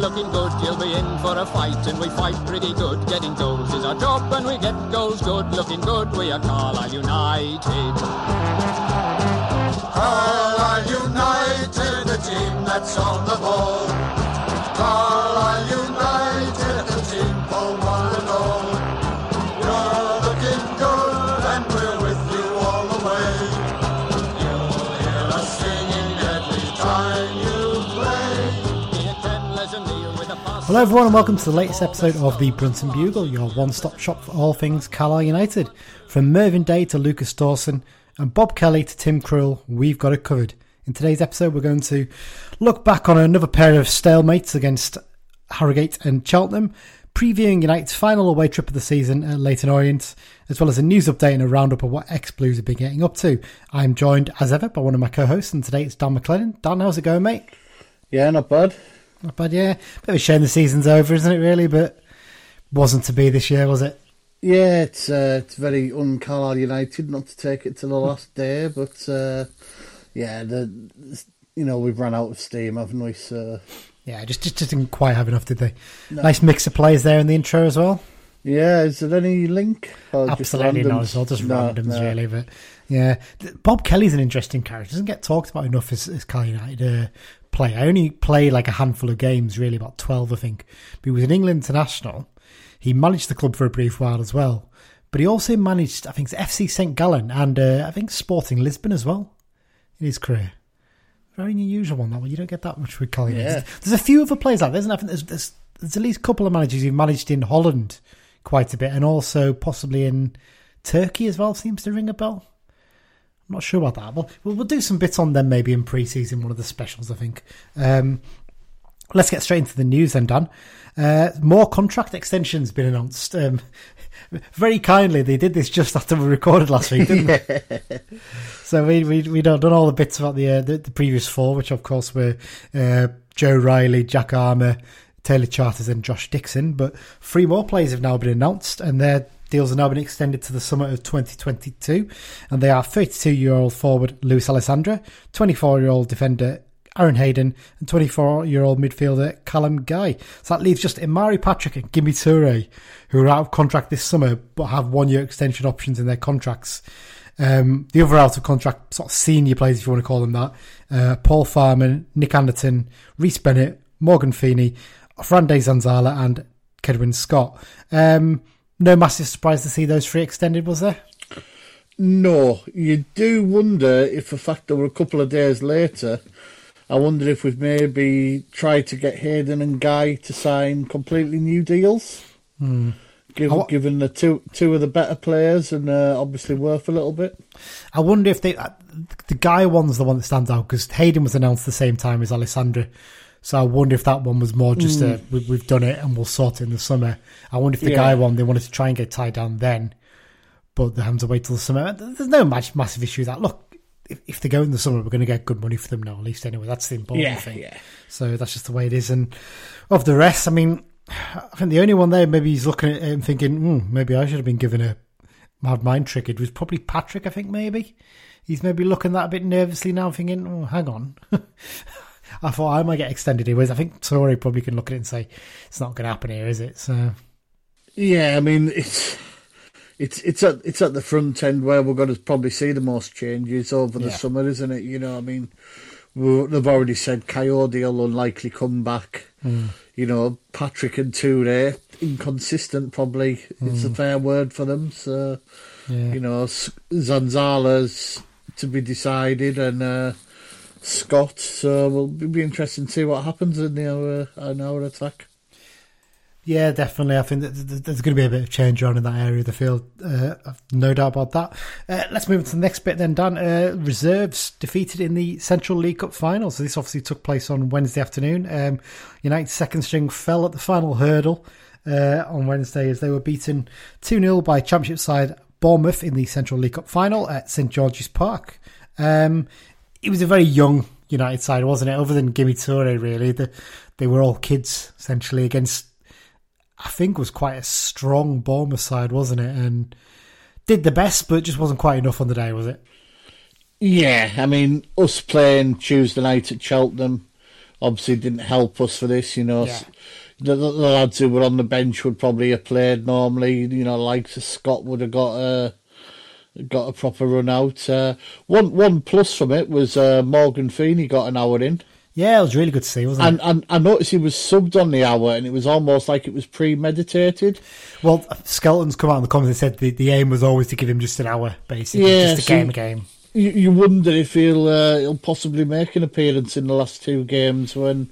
looking good. You'll be in for a fight, and we fight pretty good. Getting goals is our job, and we get goals good. Looking good, we are Carlisle United. Carlisle United, the team that's on the ball. Hello, everyone, and welcome to the latest episode of the Brunton Bugle, your one stop shop for all things Carlisle United. From Mervyn Day to Lucas Dawson and Bob Kelly to Tim Krul, we've got it covered. In today's episode, we're going to look back on another pair of stalemates against Harrogate and Cheltenham, previewing United's final away trip of the season at Leyton Orient, as well as a news update and a roundup of what ex Blues have been getting up to. I'm joined, as ever, by one of my co hosts, and today it's Dan MacLennan. Dan, how's it going, mate? Yeah, not bad. Not bad, yeah. Bit of a shame the season's over, isn't it, really? But wasn't to be this year, was it? Yeah, it's uh, it's very un-Carlisle United not to take it to the last day, but uh, yeah, the you know we've run out of steam, haven't we? So Yeah, just, just just didn't quite have enough, did they? Nice mix of players there in the intro as well. yeah, is there any link? Or Absolutely not. It's all just No, randoms, no. really. But yeah, Bob Kelly's an interesting character. Doesn't get talked about enough as, as Cal United uh, player. I only played like a handful of games, really, about twelve, I think. But he was an England international. He managed the club for a brief while as well. But he also managed, I think, FC St Gallen and uh, I think Sporting Lisbon as well in his career. Very unusual one that one. You don't get that much with United. Yeah. There's a few other players like there, isn't there? I think there's, there's, there's at least a couple of managers who've managed in Holland quite a bit and also possibly in Turkey as well, seems to ring a bell. I'm not sure about that. We'll, we'll do some bits on them maybe in pre season, one of the specials, I think. Um, let's get straight into the news then, Dan. Uh, more contract extensions been announced. Um, very kindly, they did this just after we recorded last week, didn't they? So we we we done done all the bits about the, uh, the the previous four, which of course were uh, Joe Riley, Jack Armour, Taylor Charters, and Josh Dixon. But three more players have now been announced, and their deals have now been extended to the summer of 2022. And they are 32 year old forward Lewis Alessandra, 24 year old defender Aaron Hayden, and 24 year old midfielder Callum Guy. So that leaves just Omari Patrick and Gime Toure, who are out of contract this summer but have one year extension options in their contracts. Um, the other out of contract sort of senior players, if you want to call them that, uh, Paul Farman, Nick Anderton, Rhys Bennett, Morgan Feeney, Frande Zanzala, and Kedwin Scott. Um, no massive surprise to see those three extended, was there? No, you do wonder if the fact that we're a couple of days later. I wonder if we've maybe tried to get Hayden and Guy to sign completely new deals. Given, I wa- given the two two of the better players and uh, obviously worth a little bit. I wonder if they uh, the guy one's the one that stands out because Hayden was announced the same time as Alessandra. So I wonder if that one was more just a we, we've done it and we'll sort it in the summer. I wonder if the Yeah. guy one they wanted to try and get tied down then, but they haven't to wait till the summer. There's no mass- massive issue with that. Look, if, if they go in the summer, we're going to get good money for them now. At least anyway, that's the important thing. yeah. So that's just the way it is. And of the rest, I mean, I think the only one there maybe he's looking at it and thinking, hmm, maybe I should have been given a mad mind trick. It was probably Patrick, I think, maybe. He's maybe looking that a bit nervously now, thinking, oh, hang on. I thought I might get extended here. Whereas I think Toure probably can look at it and say, it's not going to happen here, is it? So, Yeah, I mean it's it's it's at it's at the front end where we're going to probably see the most changes over the Yeah. summer, isn't it? You know, I mean, they've already said Kayode will unlikely come back. You know, Patrick and Toure inconsistent probably is a fair word for them. So yeah. you know, Zanzala's to be decided and. uh Scott, so it'll be interesting to see what happens in our in our attack. Yeah, definitely. I think that th- th- there's going to be a bit of change on in that area of the field. Uh, no doubt about that. Uh, let's move on to the next bit then, Dan. Uh, reserves defeated in the Central League Cup final. So this obviously took place on Wednesday afternoon. Um, United's second string fell at the final hurdle uh, on Wednesday as they were beaten 2 0 by Championship side Bournemouth in the Central League Cup final at St George's Park. Um, it was a very young United side, wasn't it? Other than Gime Toure, really. The, they were all kids, essentially, against I think was quite a strong Bournemouth side, wasn't it? And did the best, but just wasn't quite enough on the day, was it? Yeah, I mean, us playing Tuesday night at Cheltenham obviously didn't help us for this. You know, Yeah. the, the, the lads who were on the bench would probably have played normally. You know, like Scott would have got a got a proper run out. Uh, one one plus from it was uh, Morgan Feeney got an hour in. Yeah, it was really good to see, wasn't And, it? and I noticed he was subbed on the hour, and it was almost like it was premeditated. Well, Skelton's come out in the comments and said the, the aim was always to give him just an hour, basically, Yeah, just a so- game a game. You, you wonder if he'll uh, he'll possibly make an appearance in the last two games when,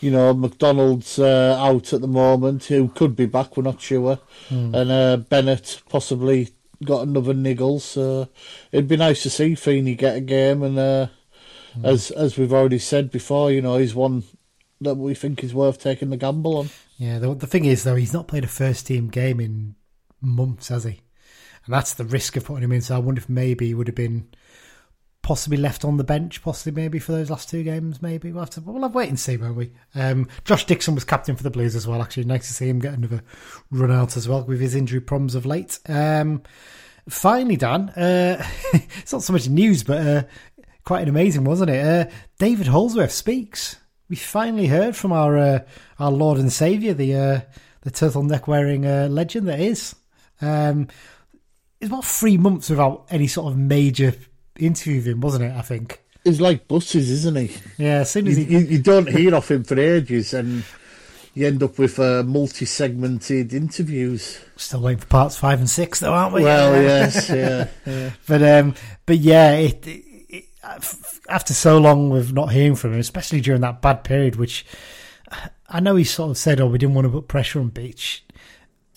you know, McDonald's uh, out at the moment, who could be back, we're not sure, and uh, Bennett possibly got another niggle. So it'd be nice to see Feeney get a game, and uh, as as we've already said before, you know, he's one that we think is worth taking the gamble on. Yeah, the, the thing is, though, he's not played a first team game in months, has he? And that's the risk of putting him in. So I wonder if maybe he would have been possibly left on the bench, possibly maybe for those last two games. Maybe we'll have to we'll have to wait and see, won't we? Um, Josh Dixon was captain for the Blues as well. Actually, nice to see him get another run out as well with his injury problems of late. Um, finally, Dan, uh, it's not so much news, but uh, quite an amazing, wasn't it? Uh, David Holdsworth speaks. We finally heard from our uh, our Lord and Savior, the uh, the turtleneck wearing uh, legend that is. Um, it's about three months without any sort of major interview him, wasn't it? I think. He's like buses, isn't he? Yeah, as soon You, as he you, you don't hear of him for ages, and you end up with uh, multi-segmented interviews. still waiting for parts five and six, though, aren't we? Well, yes, yeah, yeah. But um, but yeah, it, it, it, after so long with not hearing from him, especially during that bad period, which I know he sort of said, "Oh, we didn't want to put pressure on Beech."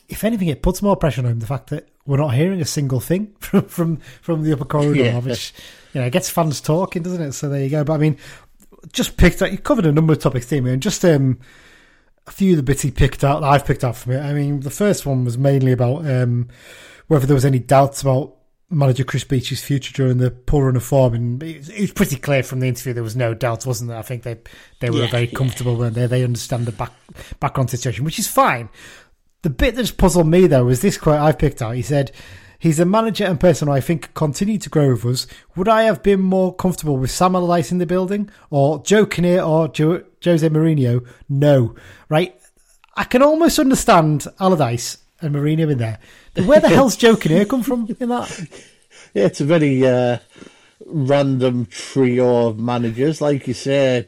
If anything, it puts more pressure on him. The fact that we're not hearing a single thing from from, from the upper corridor, Yeah. which you know it gets fans talking, doesn't it? So there you go. But I mean, just picked out. You covered a number of topics, didn't you? And just um, a few of the bits he picked out that I've picked out from it. I mean, the first one was mainly about um, whether there was any doubts about manager Chris Beech's future during the poor run of form, and it was, it was pretty clear from the interview there was no doubt, wasn't there? I think they they were Yeah, very yeah. comfortable when they they understand the back background situation, which is fine. The bit that's puzzled me though was this quote I've picked out. He said. He's a manager and person I think continue to grow with us. Would I have been more comfortable with Sam Allardyce in the building or Joe Kinnear or jo- Jose Mourinho? No. Right? I can almost understand Allardyce and Mourinho in there. Where the hell's Joe Kinnear come from in that? Yeah, it's a very uh, random trio of managers. Like you say,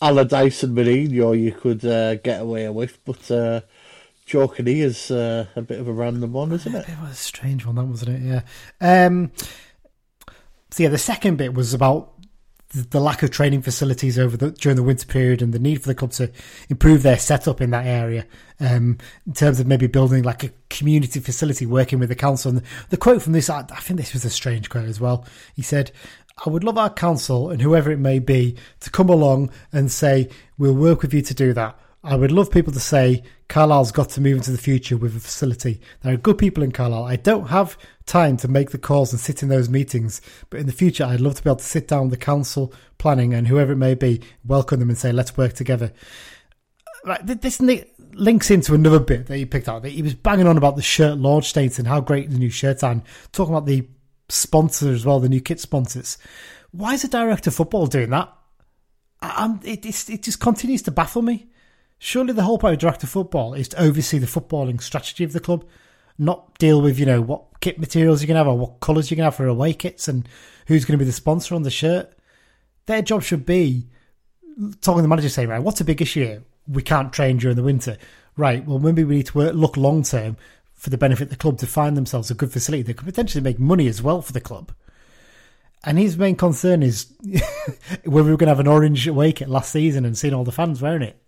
Allardyce and Mourinho you could uh, get away with, but uh, Joe is uh, a bit of a random one, isn't it? It was a strange one, that wasn't it? Yeah. Um, so yeah, the second bit was about the, lack of training facilities over the during the winter period and the need for the club to improve their setup in that area. Um, in terms of maybe building like a community facility, working with the council. And the, the quote from this, I, I think this was a strange quote as well. He said. I would love our council and whoever it may be to come along and say, we'll work with you to do that. I would love people to say Carlisle's got to move into the future with a facility. There are good people in Carlisle. I don't have time to make the calls and sit in those meetings, but in the future, I'd love to be able to sit down with the council, planning, and whoever it may be, welcome them and say, let's work together. Right, this links into another bit that he picked out. He was banging on about the shirt launch dates and how great the new shirts are, and talking about the sponsors as well, the new kit sponsors. Why is the director of football doing that? I- it, it just continues to baffle me. Surely the whole point of director football is to oversee the footballing strategy of the club, not deal with you know what kit materials you're gonna have or what colours you're gonna have for away kits and who's going to be the sponsor on the shirt. Their job should be talking to the manager saying, right, what's a big issue here? We can't train during the winter. Right, well, maybe we need to work, look long term for the benefit of the club to find themselves a good facility that could potentially make money as well for the club. And his main concern is whether we are going to have an orange away kit last season and seeing all the fans wearing it.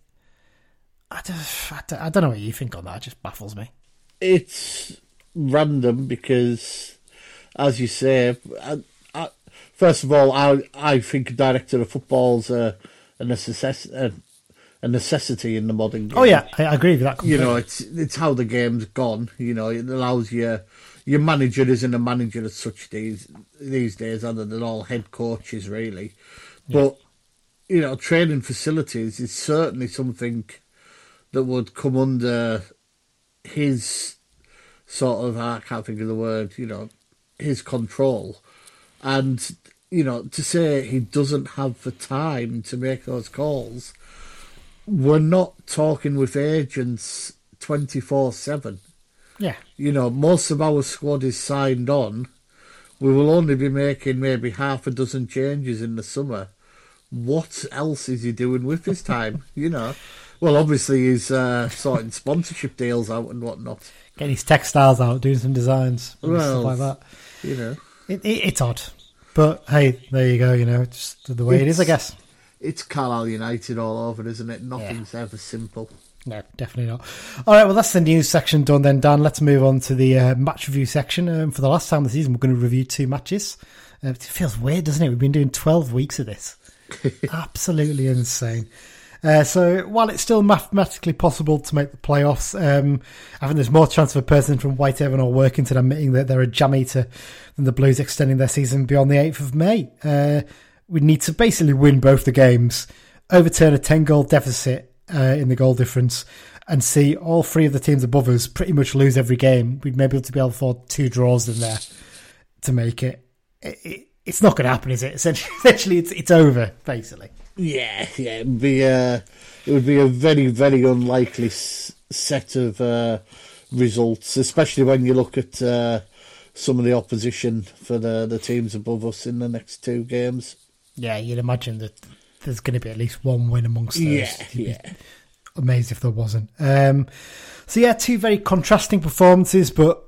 I don't, I don't, I don't know what you think on that. It just baffles me. It's random because, as you say, I, I, first of all, I I think a director of football's a a, necess- a, a necessity in the modern game. Oh yeah, I, agree with that. you know, it's it's how the game's gone. You know, it allows you. Your manager isn't a manager as such these these days, other than all head coaches, really. But you know, training facilities is certainly something that would come under his sort of I can't think of the word, you know, his control, and you know to say he doesn't have the time to make those calls. We're not talking with agents twenty four seven. Yeah. You know, most of our squad is signed on. We will only be making maybe half a dozen changes in the summer. What else is he doing with his time? you know, well, obviously he's uh, sorting sponsorship deals out and whatnot. Getting his textiles out, doing some designs, and Well, stuff like that. You know, It, it, it's odd. But hey, there you go, you know, just the way it is, I guess. it's Carlisle United all over, isn't it? Nothing's ever simple. No, definitely not. All right, well, that's the news section done then, Dan. Let's move on to the uh, match review section. Um, for the last time of the season, we're going to review two matches. Uh, it feels weird, doesn't it? We've been doing 12 weeks of this. Absolutely insane. Uh, so while it's still mathematically possible to make the playoffs, um, I think there's more chance of a person from Whitehaven or Workington admitting that they're a jam eater than the Blues extending their season beyond the 8th of May. Uh, we need to basically win both the games, overturn a 10 goal deficit uh, in the goal difference, and see all three of the teams above us pretty much lose every game. We'd maybe to be able to afford two draws in there to make it. it, it it's not going to happen, is it? Essentially, essentially it's, it's over, basically. Yeah, yeah, it'd be uh, it would be a very, very unlikely s- set of uh, results, especially when you look at uh, some of the opposition for the the teams above us in the next two games. Yeah, you'd imagine that there's going to be at least one win amongst those. Yeah, yeah. Amazed if there wasn't. Um, so yeah, two very contrasting performances, but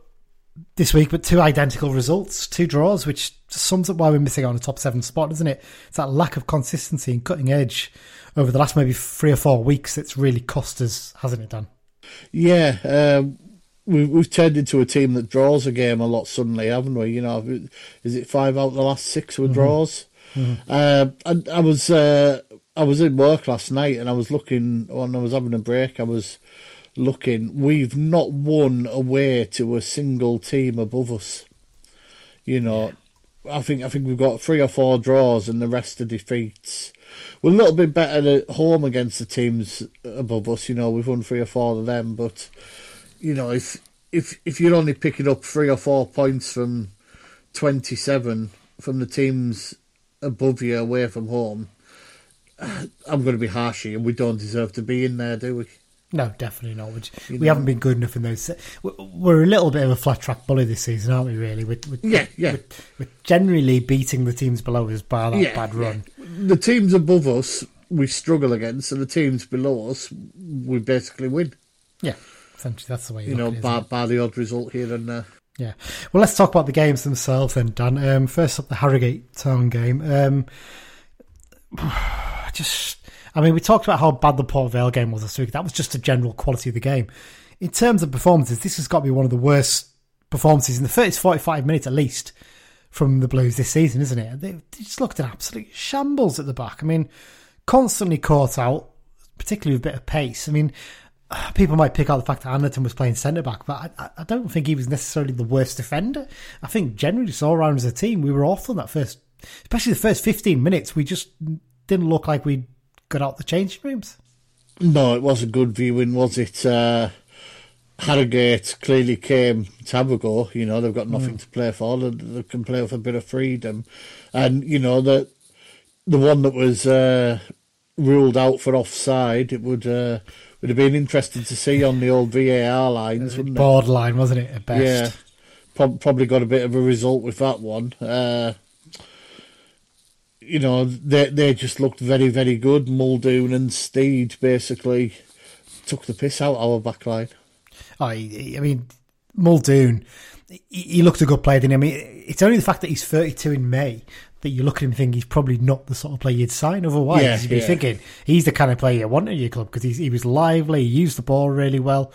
this week, but two identical results, two draws, which sums up why we're missing out on a top seven spot, doesn't it? It's that lack of consistency and cutting edge over the last maybe three or four weeks that's really cost us, hasn't it, Dan? Yeah, um, we've we've turned into a team that draws a game a lot suddenly, haven't we? You know, is it five out of the last six were draws? Uh, I, I was uh, I was in work last night and I was looking when I was having a break. I was looking. We've not won away to a single team above us. You know, I think I think we've got three or four draws and the rest are defeats. We're a little bit better at home against the teams above us. You know, we've won three or four of them, but you know, if if if you're only picking up three or four points from twenty seven from the teams above you away from home, I'm going to be harshy, and we don't deserve to be in there, do we? No, definitely not. Which You we know. haven't been good enough in those. We're, a little bit of a flat track bully this season, aren't we? Really, we're, we're, Yeah, yeah. We're, we're generally beating the teams below us by that yeah, bad run. yeah. The teams above us we struggle against, and the teams below us we basically win. Yeah, essentially that's the way you, You know, it, by, by the odd result here and there. Yeah. Well, let's talk about the games themselves then, Dan. Um, first up, the Harrogate Town game. Um, just, I mean, we talked about how bad the Port Vale game was this week. That was just a general quality of the game. In terms of performances, this has got to be one of the worst performances in the first 45 minutes at least from the Blues this season, isn't it? They, just looked an absolute shambles at the back. I mean, constantly caught out, particularly with a bit of pace. I mean, people might pick out the fact that Anderton was playing centre back, but I, I- I don't think he was necessarily the worst defender. I think generally, just all around as a team, we were awful in that first, especially the first 15 minutes. We just didn't look like we got out the changing rooms. No, it was a good viewing, was it? Uh, Harrogate clearly came to have a go. You know, they've got nothing to play for. They, they can play with a bit of freedom, and you know the the one that was uh, ruled out for offside. It would uh, would have been interesting to see on the old VAR lines, wouldn't it? Borderline, wasn't it, at best? Yeah, probably got a bit of a result with that one. Uh, you know, they they just looked very very good. Muldoon and Stead basically took the piss out our back line. Oh, I mean, Muldoon, he, he looked a good player, didn't he? I mean, it's only the fact that he's 32 in May that you look at him and think he's probably not the sort of player you'd sign otherwise. Yeah, you'd be yeah. thinking he's the kind of player you want at your club because he was lively, he used the ball really well.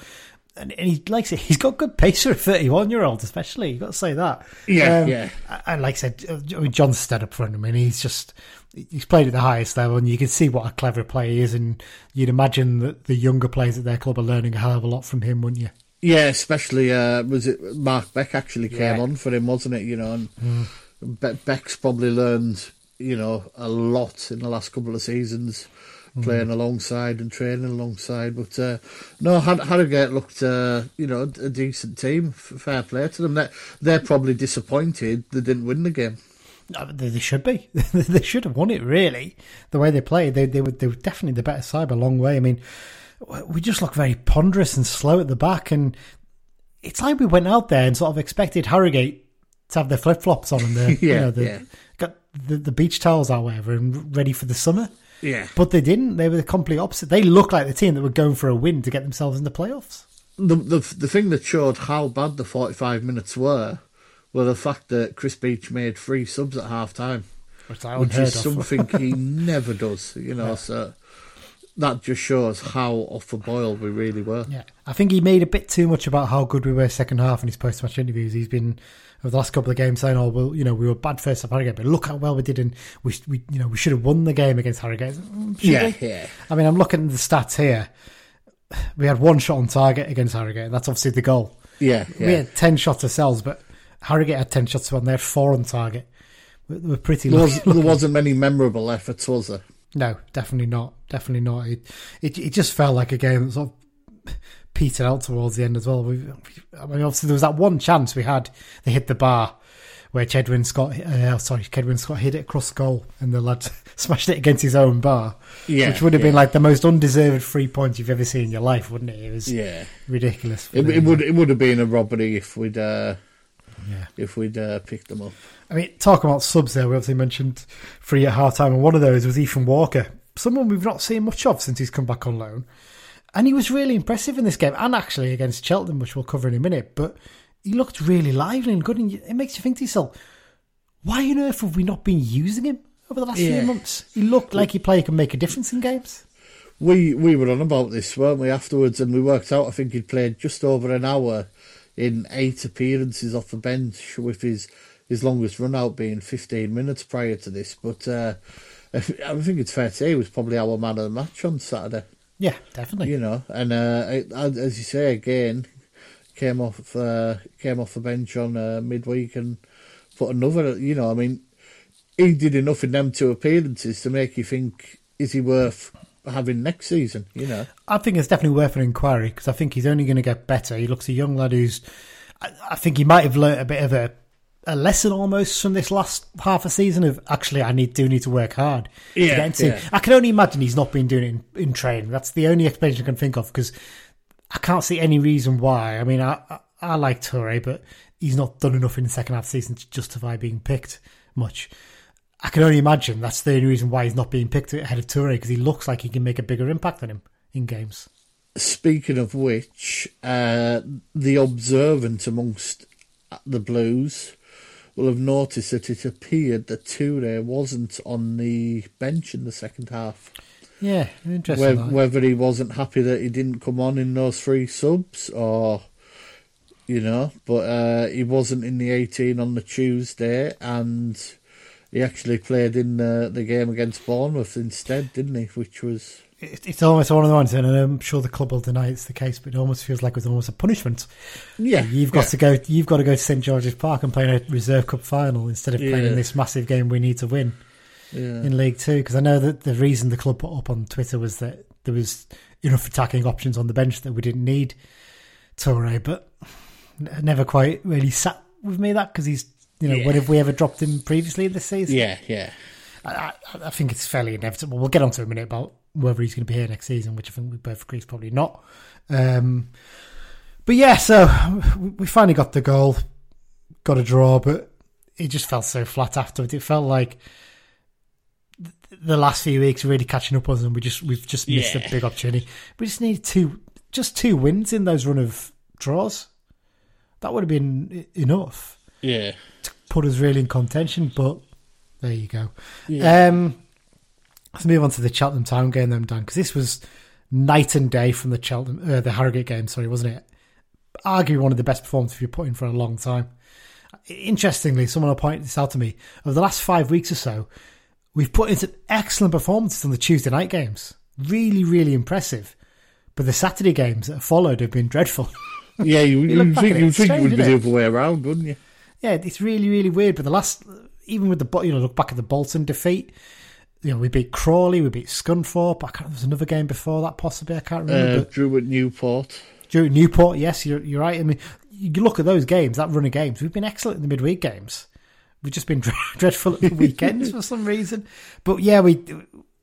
And, and he likes it. He's got good pace for a 31 year old, especially. You've got to say that. Yeah, um, yeah. And like I said, uh, I mean, Jon Stead up front. I mean, he's just he's played at the highest level, and you can see what a clever player he is. And you'd imagine that the younger players at their club are learning a hell of a lot from him, wouldn't you? Yeah, especially uh, was it Mark Beck actually came Yeah. on for him, wasn't it? You know, and hmm. Be- Beck's probably learned you know a lot in the last couple of seasons playing alongside and training alongside. But uh, no, Harrogate looked, uh, you know, a decent team. Fair play to them. They're, they're probably disappointed they didn't win the game. No, They, should be. they should have won it. Really, the way they played, they they were they were definitely the better side by a long way. I mean, we just look very ponderous and slow at the back, and it's like we went out there and sort of expected Harrogate to have their flip flops on and the you know, the, yeah. got the, the beach towels out whatever and ready for the summer. Yeah. But they didn't. They were the complete opposite. They looked like the team that were going for a win to get themselves in the playoffs. The, the the thing that showed how bad the 45 minutes were were the fact that Chris Beech made three subs at half time, Which, which is of. something he never does, you know. So that just shows how off the boil we really were. Yeah, I think he made a bit too much about how good we were second half in his post-match interviews. He's been over the last couple of games saying, "Oh, well, you know, we were bad first half Harrogate, but look how well we did, and we, we, you know, we should have won the game against Harrogate." Mm, Yeah, we? yeah. I mean, I'm looking at the stats here. We had one shot on target against Harrogate. and That's obviously the goal. Yeah, We had ten shots ourselves, but Harrogate had ten shots they had four on target. We- We're pretty There, was, there wasn't many memorable efforts, was there? No, definitely not. Definitely not. It, it, it just felt like a game that sort of petered out towards the end as well. We, I mean, obviously there was that one chance we had. They hit the bar where Chedwin Scott, uh, sorry, Chedwin Scott hit it across goal, and the lad smashed it against his own bar, Yeah, which would have been like the most undeserved free point you've ever seen in your life, wouldn't it? It was Yeah. ridiculous. It, it would it would have been a robbery if we'd uh, Yeah. if we'd uh, picked them up. I mean, talking about subs there, we obviously mentioned three at half time, and one of those was Ethan Walker, someone we've not seen much of since he's come back on loan. And he was really impressive in this game, and actually against Cheltenham, which we'll cover in a minute. But he looked really lively and good, and it makes you think to yourself, why on earth have we not been using him over the last Yeah. few months? He looked like he player can make a difference in games. We we were on about this, weren't we, afterwards, and we worked out. I think he'd played just over an hour in eight appearances off the bench, with his his longest run out being fifteen minutes prior to this. But uh, I think it's fair to say he was probably our man of the match on Saturday. Yeah, definitely. You know, and uh, it- as you say again, came off uh, came off the bench on uh, midweek and put another. You know, I mean, he did enough in them two appearances to make you think: is he worth having next season? You know, I think it's definitely worth an inquiry because I think he's only going to get better. He looks a young lad who's. I, I think he might have learnt a bit of a, a lesson almost from this last half a season of actually I need do need to work hard. to Yeah, get into- yeah. I can only imagine he's not been doing it in, in training. That's the only explanation I can think of because I can't see any reason why. I mean, I, I, I like Toure, but he's not done enough in the second half of the season to justify being picked much. I can only imagine that's the only reason why he's not being picked ahead of Toure because he looks like he can make a bigger impact than him in games. speaking of which, uh, the observant amongst the Blues will have noticed that it appeared that Toure wasn't on the bench in the second half. Yeah, interesting. Whe- that. whether he wasn't happy that he didn't come on in those three subs or you know but uh, he wasn't in the 18 on the tuesday and he actually played in the, the game against bournemouth instead didn't he which was It- it's almost one of the ones, and I'm sure the club will deny it's the case, but it almost feels like it was almost a punishment. yeah You've got yeah. to go. You've got to go to St George's Park and play in a reserve cup final instead of playing Yeah. in this massive game we need to win yeah. in League Two. Because I know that the reason the club put up on Twitter was that there was enough attacking options on the bench that we didn't need Toure, but never quite really sat with me that because he's. You know, Yeah. when have we ever dropped him previously this season? yeah yeah I, I, I think it's fairly inevitable. We'll get on to a minute about whether he's going to be here next season, which I think we both agree is probably not. Um, but yeah, so we- finally got the goal, got a draw, but it just felt so flat afterwards. It It felt like the last few weeks really catching up on us, and we just we've just missed Yeah. a big opportunity. We just needed two, just two wins in those run of draws. That would have been enough yeah put us really in contention, but there you go. Yeah. Um, let's move on to the Cheltenham Town game then, Dan, because this was night and day from the Cheltenham, uh, the Harrogate game. Sorry, wasn't it? Arguably one of the best performances we've put in for a long time. Interestingly, someone will point this out to me. Over the last five weeks or so, we've put in some excellent performances on the Tuesday night games. Really, really impressive. But the Saturday games that have followed have been dreadful. yeah you, You think, it, you think it would be the other way around wouldn't you Yeah, it's really, really weird. But the last, even with the, you know, look back at the Bolton defeat, you know, we beat Crawley, we beat Scunthorpe. I can't. There was another game before that, possibly. I can't remember. Uh, but drew at Newport. Drew at Newport, yes, you're you're right. I mean, you look at those games, that run of games. We've been excellent in the midweek games. We've just been dreadful at the weekends for some reason. But yeah, we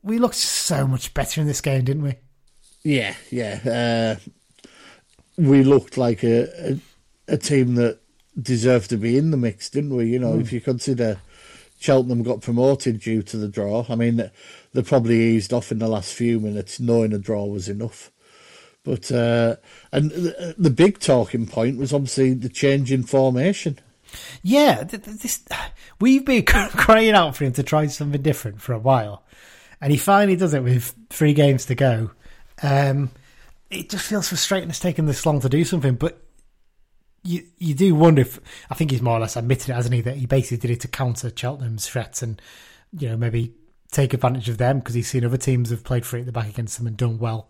we looked so much better in this game, didn't we? Yeah, yeah. Uh, we looked like a, a a team that deserved to be in the mix, didn't we? You know, if you consider Cheltenham got promoted due to the draw. I mean, they probably eased off in the last few minutes, knowing a draw was enough. But uh, and the, the big talking point was obviously the change in formation. Yeah, th- th- this we've been crying out for him to try something different for a while, and he finally does it with three games to go. Um, it just feels frustrating it's taken this long to do something, but you you do wonder if I think he's more or less admitted it, hasn't he, that he basically did it to counter Cheltenham's threats and you know maybe take advantage of them because he's seen other teams have played free at the back against them and done well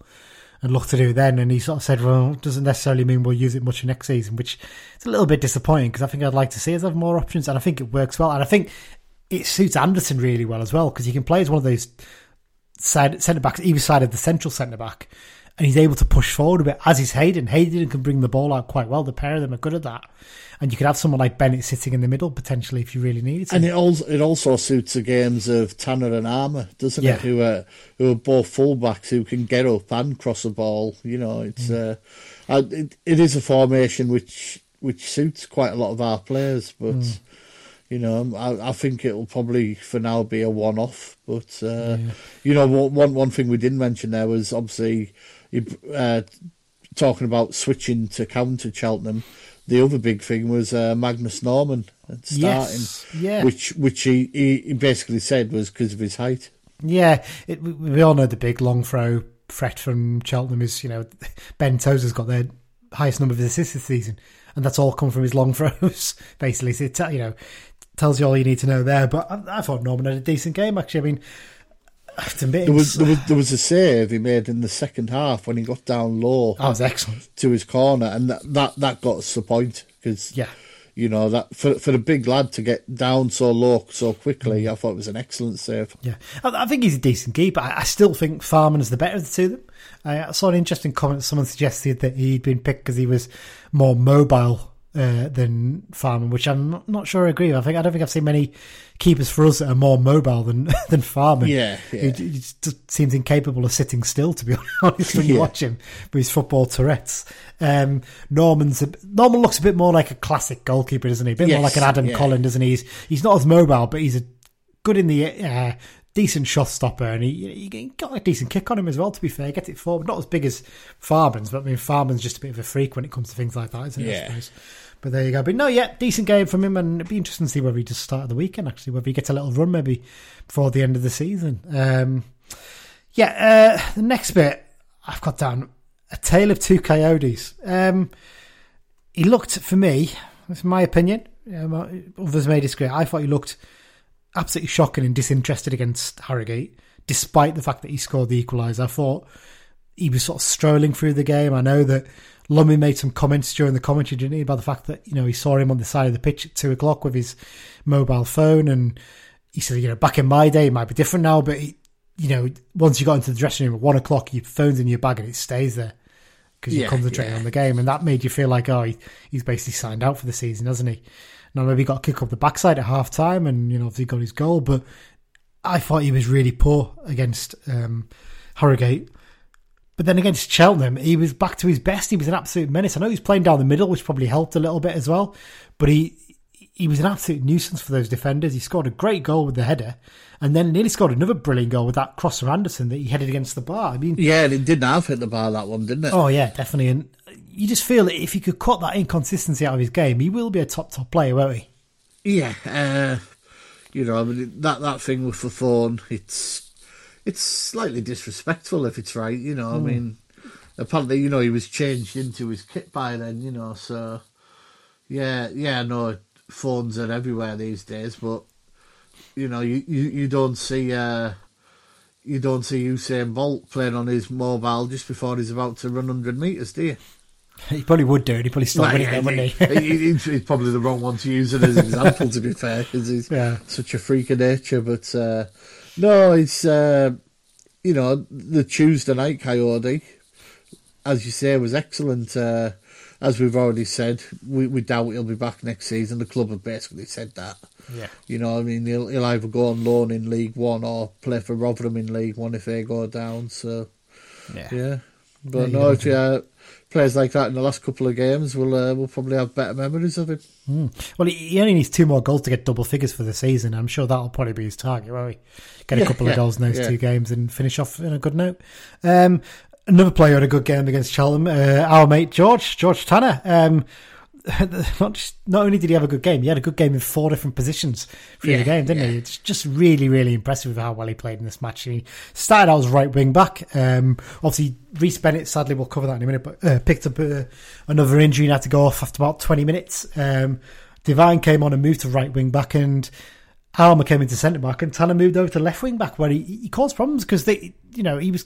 and looked to do it then. And he sort of said, well, it doesn't necessarily mean we'll use it much next season, which is a little bit disappointing because I think I'd like to see us have more options and I think it works well. And I think it suits Anderton really well as well because he can play as one of those side centre backs either side of the central centre back and he's able to push forward a bit as is Hayden. Hayden can bring the ball out quite well. The pair of them are good at that. And you could have someone like Bennett sitting in the middle potentially if you really needed to. And it also it also suits the games of Tanner and Armour, doesn't Yeah. it? Who are who are both fullbacks who can get up and cross the ball. You know, it's Mm. uh, it, it is a formation which which suits quite a lot of our players, but. Mm. You know, I, I think it'll probably for now be a one-off. But uh, you know, one one thing we didn't mention there was obviously uh, talking about switching to counter Cheltenham. The other big thing was uh, Magnus Norman starting, Yes, yeah. which which he, he, basically said was because of his height. Yeah, it, we, all know the big long throw threat from Cheltenham is, you know, Ben Tozer's got their highest number of assists this season, and that's all come from his long throws, basically. So it, you know, tells you all you need to know there. But I, I thought Norman had a decent game, actually. I mean, I have to admit, There was, there was there was a save he made in the second half when he got down low that was excellent. to his corner, and that that, that got us the point because Yeah. you know that for for a big lad to get down so low so quickly, I thought it was an excellent save. Yeah, I, I think he's a decent keeper. I, I still think Farman is the better of the two of them. I, I saw an interesting comment. Someone suggested that he'd been picked because he was more mobile uh, than Farman, which I'm not, sure I agree. with. I think I don't think I've seen many keepers for us that are more mobile than than Farman. Yeah, yeah. He, he just seems incapable of sitting still. To be honest, when you Yeah. watch him with his football Tourette's. Um, Norman's a, Norman looks a bit more like a classic goalkeeper, doesn't he? A bit more like an Adam yeah. Collin, doesn't he? He's, he's not as mobile, but he's a good in the uh, decent shot stopper, and he, he got a decent kick on him as well. To be fair, get it forward, not as big as Farman's, but I mean Farman's just a bit of a freak when it comes to things like that, isn't it? Yeah. suppose. But there you go. But no, yeah, decent game from him, and it'd be interesting to see whether he just started the weekend actually, whether he gets a little run maybe before the end of the season. Um, yeah, uh, the next bit I've got down a tale of two Kayodes. Um, he looked for me, that's my opinion. Um, others may disagree. I thought he looked absolutely shocking and disinterested against Harrogate, despite the fact that he scored the equaliser. I thought he was sort of strolling through the game. I know that Lummy made some comments during the commentary, didn't he, about the fact that you know he saw him on the side of the pitch at two o'clock with his mobile phone, and he said, you know, back in my day it might be different now, but he, you know, once you got into the dressing room at one o'clock, your phone's in your bag and it stays there because you're concentrating yeah. on the game, and that made you feel like, oh, he, he's basically signed out for the season, hasn't he? Now maybe he got a kick up the backside at half time, and you know, obviously got his goal, but I thought he was really poor against um, Harrogate. But then against Cheltenham, he was back to his best. He was an absolute menace. I know he was playing down the middle, which probably helped a little bit as well. But he he was an absolute nuisance for those defenders. He scored a great goal with the header, and then nearly scored another brilliant goal with that cross from Anderton that he headed against the bar. I mean, Yeah, and it didn't have hit the bar that one, didn't it? Oh yeah, definitely. And you just feel that if he could cut that inconsistency out of his game, he will be a top top player, won't he? Yeah, uh, you know, I mean that that thing with the phone, it's it's slightly disrespectful if it's right. You know, I mean, apparently, you know, he was changed into his kit by then. You know, so yeah, yeah, no, phones are everywhere these days, but you know, you you, you don't see. Uh, you don't see Usain Bolt playing on his mobile just before he's about to run 100 metres, do you? He probably would do it. He probably still Well, yeah, it, wouldn't he- he? he- he's, he's probably the wrong one to use it as an example, to be fair, because he's Yeah. such a freak of nature. But uh, No, it's uh, you know the Tuesday night Kayode, as you say, was excellent. Uh, as we've already said, we, we doubt he'll be back next season. The club have basically said that. Yeah. You know, I mean, he'll, he'll either go on loan in League One or play for Rotherham in League One if they go down. So Yeah. yeah, but you no, if uh, players like that in the last couple of games, we'll uh, we'll probably have better memories of him. Well, he he only needs two more goals to get double figures for the season. I'm sure that'll probably be his target, won't he? Get a Yeah, couple yeah, of goals in those yeah. two games and finish off in a good note. Um, another player had a good game against Cheltenham, uh, our mate George, George Tanner. Um, not just, not only did he have a good game, he had a good game in four different positions through the game, didn't yeah. he? It's just really, really impressive with how well he played in this match. He started out as right wing back. Um, obviously, Rhys Bennett, sadly, we'll cover that in a minute, but uh, picked up uh, another injury and had to go off after about 20 minutes. Um, Divine came on and moved to right wing back, and Alma came into centre back, and Tanner moved over to left wing back, where he, he caused problems because they, you know, he was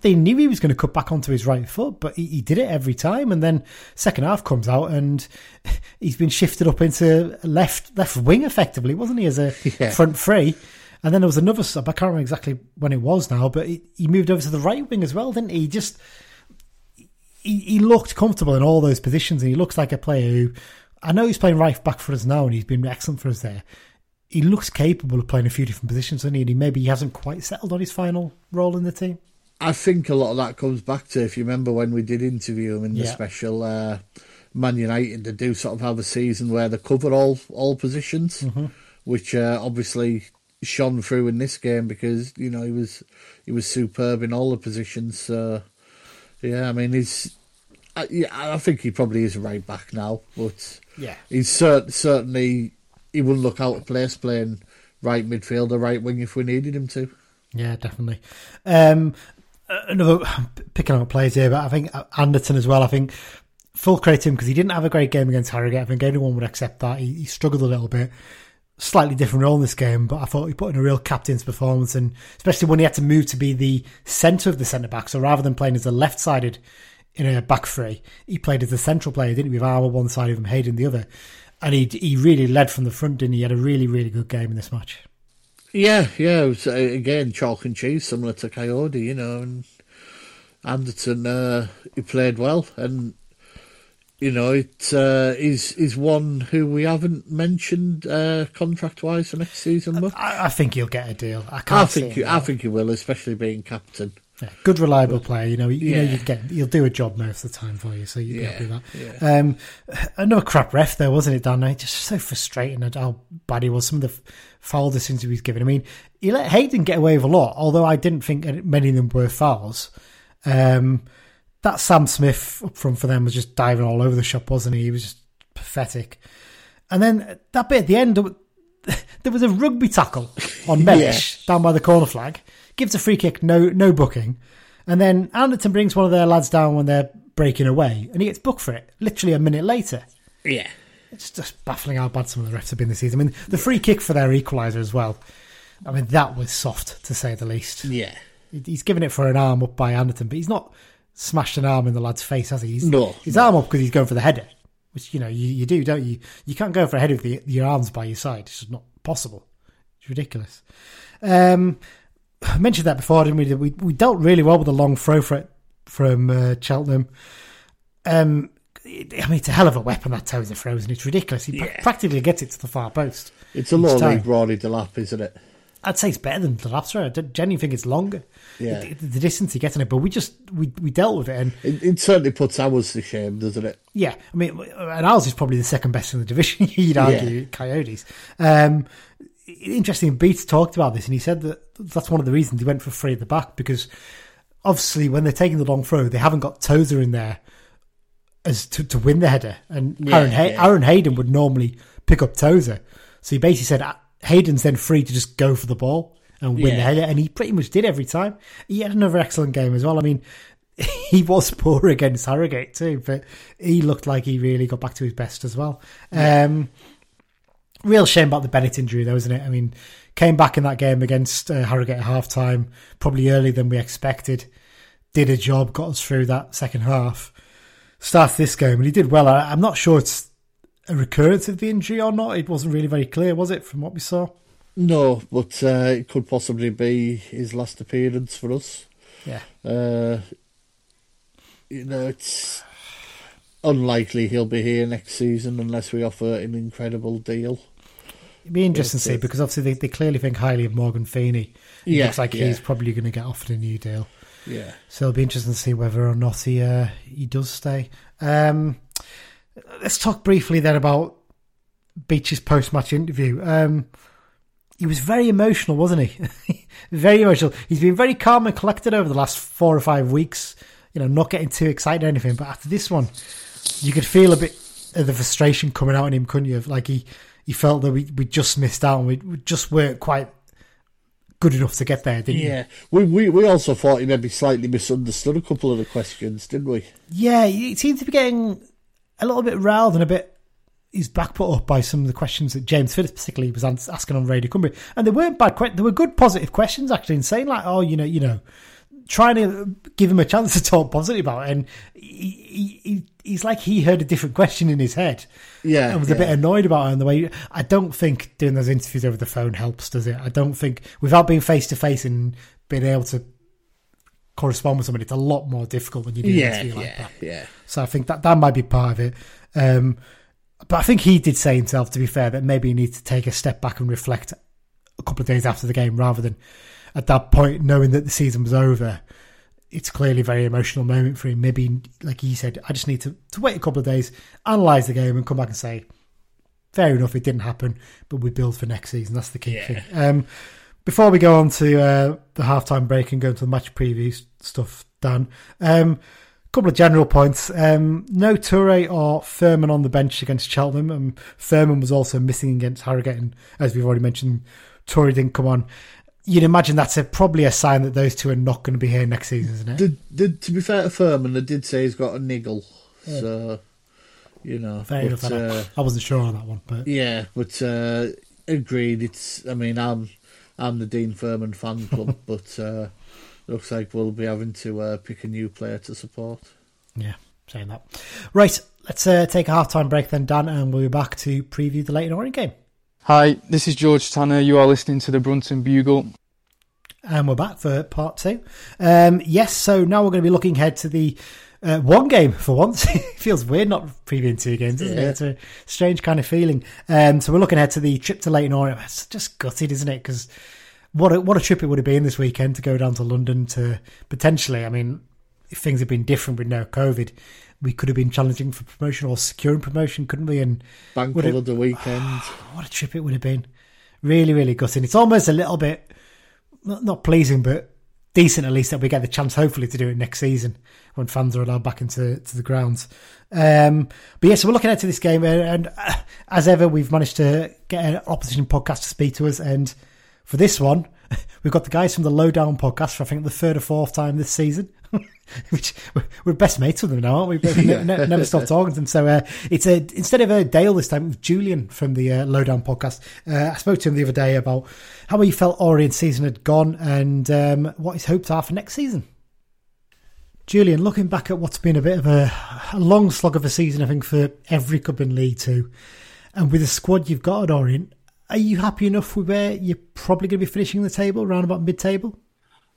they knew he was going to cut back onto his right foot, but he, he did it every time. And then second half comes out, and he's been shifted up into left left wing effectively, wasn't he, as a Yeah. front three? And then there was another sub. I can't remember exactly when it was now, but he, he moved over to the right wing as well, didn't he? He Just he, he looked comfortable in all those positions, and he looks like a player who I know he's playing right back for us now, and he's been excellent for us there. He looks capable of playing a few different positions, doesn't he? And he maybe he hasn't quite settled on his final role in the team. I think a lot of that comes back to if you remember when we did interview him in the Yeah. special uh, Man United, they do sort of have a season where they cover all all positions, which uh, obviously shone through in this game because you know he was he was superb in all the positions. So yeah, I mean he's I, yeah, I think he probably is a right back now, but Yeah. he's cer- certainly he wouldn't look out of place playing right midfield or right wing if we needed him to. Yeah, definitely. Um, another picking up players here, but I think Anderton as well. I think full credit to him because he didn't have a great game against Harrogate. I think anyone would accept that. He, he struggled a little bit. Slightly different role in this game, but I thought he put in a real captain's performance, and especially when he had to move to be the centre of the centre back. So rather than playing as a left sided in a back three, he played as a central player, didn't he? With Armour one side of him, Hayden the other, and he he really led from the front, didn't he? He had a really really good game in this match. Yeah, yeah. It was, uh, again, chalk and cheese, similar to Kayode, you know. And Anderton, uh, he played well, and you know, it uh, is is one who we haven't mentioned uh, contract wise for next season. Much. I, I think he'll get a deal. I can't I see think you. I think he will, especially being captain. Yeah, good, reliable player. You know, you know, Yeah. you get he'll do a job most of the time for you, so you'd be Yeah, happy with that. Um, another crap ref there, wasn't it, Dan? Just so frustrating at how bad he was. Some of the foul decisions he was given. I mean, he let Hayden get away with a lot, although I didn't think many of them were fouls. Um, that Sam Smith up front for them was just diving all over the shop, wasn't he? He was just pathetic. And then that bit at the end, there there was a rugby tackle on Mellish down by the corner flag. Gives a free kick, no no booking, and then Anderton brings one of their lads down when they're breaking away, and he gets booked for it. Literally a minute later. Yeah, It's just baffling how bad some of the refs have been this season. I mean, the free kick for their equaliser as well. I mean, that was soft to say the least. yeah. He's given it for an arm up by Anderton, but he's not smashed an arm in the lad's face, has he? He's, No, His arm up because he's going for the header, which you know you, you do, don't you? You can't go for a header with the, your arms by your side. It's just not possible. It's ridiculous. Um, I mentioned that before, didn't we? We we dealt really well with the long throw for it from uh, Cheltenham. Um, it- I mean, it's a hell of a weapon that Tozer throws, and it's ridiculous. He pra- Yeah. practically gets it to the far post. It's a Each low time. league Rory Delap, isn't it? I'd say it's better than the lap throw. I genuinely think it's longer. Yeah. The, the distance he gets in it, but we just we we dealt with it, and It, it certainly puts ours to shame, doesn't it? yeah, I mean, and ours is probably the second best in the division. You'd argue, Kayode's. Um, interesting. Beats talked about this, and he said that that's one of the reasons he went for three at the back because obviously when they're taking the long throw, they haven't got Tozer in there as to, to win the header, and Yeah, Aaron Hay- yeah. Aaron Hayden would normally pick up Tozer, so he basically said Hayden's then free to just go for the ball and win the header, and he pretty much did every time. He had another excellent game as well. I mean, he was poor against Harrogate too, but he looked like he really got back to his best as well. Um, real shame about the Bennett injury, though, isn't it? I mean, came back in that game against uh, Harrogate at half time, probably earlier than we expected. Did a job, got us through that second half. Started this game, and he did well. I, I'm not sure it's a recurrence of the injury or not. It wasn't really very clear, was it, from what we saw? No, but uh, it could possibly be his last appearance for us. Yeah. Uh, you know, it's unlikely he'll be here next season unless we offer an incredible deal. It'd be interesting to see yes. because obviously they, they clearly think highly of Morgan Feeney. Yeah, looks like yeah. he's probably going to get offered a new deal. Yeah. So it'll be interesting to see whether or not he uh, he does stay. Um, let's talk briefly then about Beech's post match interview. Um, he was very emotional, wasn't he? very emotional. He's been very calm and collected over the last four or five weeks. You know, not getting too excited or anything. But after this one, you could feel a bit of the frustration coming out in him, couldn't you? Like he, he felt that we, we just missed out and we, we just weren't quite good enough to get there, didn't you? Yeah. We, we we also thought he maybe slightly misunderstood a couple of the questions, didn't we? Yeah, he seemed to be getting a little bit riled and a bit his back put up by some of the questions that James Phillips particularly was asking on Radio Cumbria, and they weren't bad. que- They were good, positive questions actually, and saying like, "Oh, you know, you know," trying to give him a chance to talk positive about it. And he, he, he, he's like he heard a different question in his head, Yeah. and was a bit annoyed about it. And the way I don't think doing those interviews over the phone helps, does it? I don't think without being face to face and being able to correspond with somebody, it's a lot more difficult when you do Yeah, interview like yeah, that. yeah. So I think that that might be part of it. Um, but I think he did say himself, to be fair, that maybe he needs to take a step back and reflect a couple of days after the game rather than at that point knowing that the season was over. It's clearly a very emotional moment for him. Maybe, like he said, I just need to, to wait a couple of days, analyse the game, and come back and say, fair enough, it didn't happen, but we build for next season. That's the key Yeah. thing. Um, before we go on to uh, the halftime break and go into the match preview stuff, Dan, um, couple of general points. Um, no Toure or Furman on the bench against Cheltenham. Um, Furman was also missing against Harrogate, and as we've already mentioned, Toure didn't come on. You'd imagine that's a, probably a sign that those two are not going to be here next season, isn't it? Did, did, to be fair to Furman, they did say he's got a niggle. So, you know. Fair but, enough. I- uh, I wasn't sure on that one, but yeah, but uh, agreed. It's. I mean, I'm I'm the Dean Furman fan club, but uh, looks like we'll be having to uh, pick a new player to support. yeah, saying that. Right, let's uh, take a halftime break then, Dan, and we'll be back to preview the Leyton Orient game. Hi, this is George Tanner. You are listening to the Brunton Bugle. And we're back for part two. Um, yes, so now we're going to be looking ahead to the uh, one game for once. it feels weird not previewing two games, isn't it? It's a strange kind of feeling. Um, so we're looking ahead to the trip to Leyton Orient. It's just gutted, isn't it? Because what a, what a trip it would have been this weekend to go down to London to potentially, I mean, if things had been different with no COVID, we could have been challenging for promotion or securing promotion, couldn't we? And Bank holiday weekend. what a trip it would have been. Really, really gutting. It's almost a little bit not, not pleasing, but decent at least that we get the chance, hopefully, to do it next season when fans are allowed back into to the grounds. Um, but yeah, so we're looking into this game, and, and uh, as ever, we've managed to get an opposition podcast to speak to us. And for this one, we've got the guys from the LODown podcast for I think the third or fourth time this season. Which we're- best mates with them now, aren't we? We've ne- ne- never stopped talking to them. So uh, it's a instead of a Dale this time, it Julien from the uh, LODown podcast. Uh, I spoke to him the other day about how he felt Orient season had gone and um, what his hopes are for next season. Julien, looking back at what's been a bit of a, a long slog of a season, I think for every club in League Two, and with the squad you've got at Orient, are you happy enough with where you're probably going to be finishing the table, around about mid-table?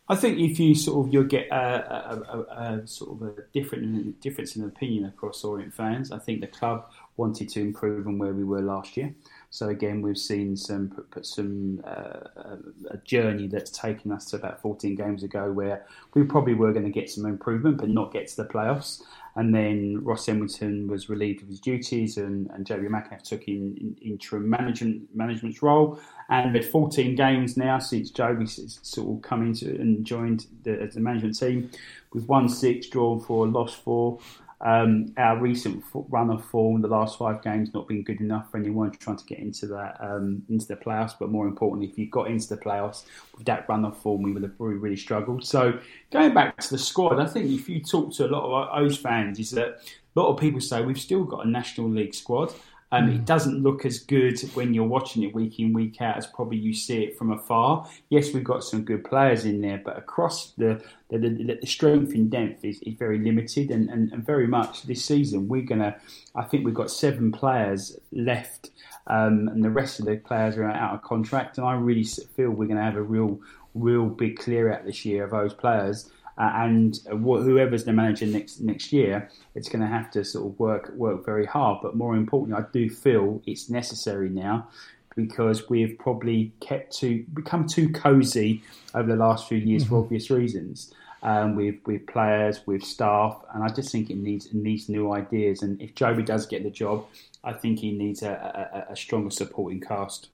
I think if you sort of you'll get a, a, a, a sort of a different difference in opinion across Orient fans. I think the club wanted to improve on where we were last year. So again, we've seen some some uh, a journey that's taken us to about 14 games ago, where we probably were going to get some improvement, but not get to the playoffs. And then Ross Embleton was relieved of his duties, and, and Jobi McAnuff took in, in interim management management's role. And had 14 games now since Joey s- sort of come into and joined the, the management team. We've won six, drawn four, lost four. Um, our recent run of form, the last five games, not been good enough for anyone trying to get into that um, into the playoffs. But more importantly, if you got into the playoffs with that run of form, we would have really, really struggled. So going back to the squad, I think if you talk to a lot of O's fans, is that a lot of people say we've still got a National League squad. Um, It doesn't look as good when you're watching it week in, week out as probably you see it from afar. Yes, we've got some good players in there, but across the the, the, the strength in depth is, is very limited, and, and, and very much this season we're gonna. I think we've got seven players left, um, and the rest of the players are out of contract, and I really feel we're going to have a real, real big clear out this year of those players. Uh, and whoever's the manager next next year, it's going to have to sort of work work very hard. But more importantly, I do feel it's necessary now because we've probably kept to become too cosy over the last few years mm-hmm. for obvious reasons. Um, with with players, with staff, and I just think it needs it needs new ideas. And if Jobi does get the job, I think he needs a, a, a stronger supporting cast.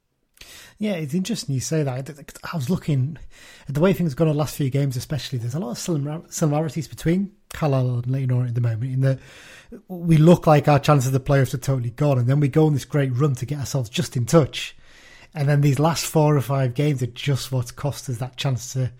Yeah, it's interesting you say that. I was looking at the way things have gone in the last few games, especially. There's a lot of similarities between Carlisle and Leyton at the moment. In that we look like our chances of the playoffs are totally gone, and then we go on this great run to get ourselves just in touch, and then these last four or five games are just what's cost us that chance to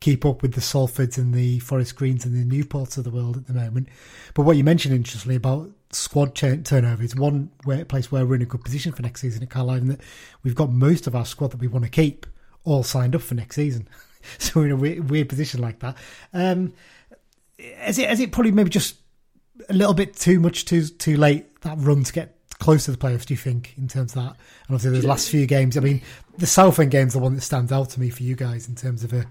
keep up with the Salfords and the Forest Greens and the Newports of the world at the moment. But what you mentioned interestingly about squad turnover is one where, place where we're in a good position for next season at Carlisle, and that we've got most of our squad that we want to keep all signed up for next season. so we're in a weird, weird position like that. Um, is it? Is it probably maybe just a little bit too much too too late that run to get close to the playoffs? Do you think in terms of that? And obviously, the last few games. I mean, the Southend game's the one that stands out to me for you guys in terms of a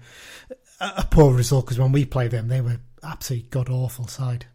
a poor result because when we played them, they were absolutely god awful side.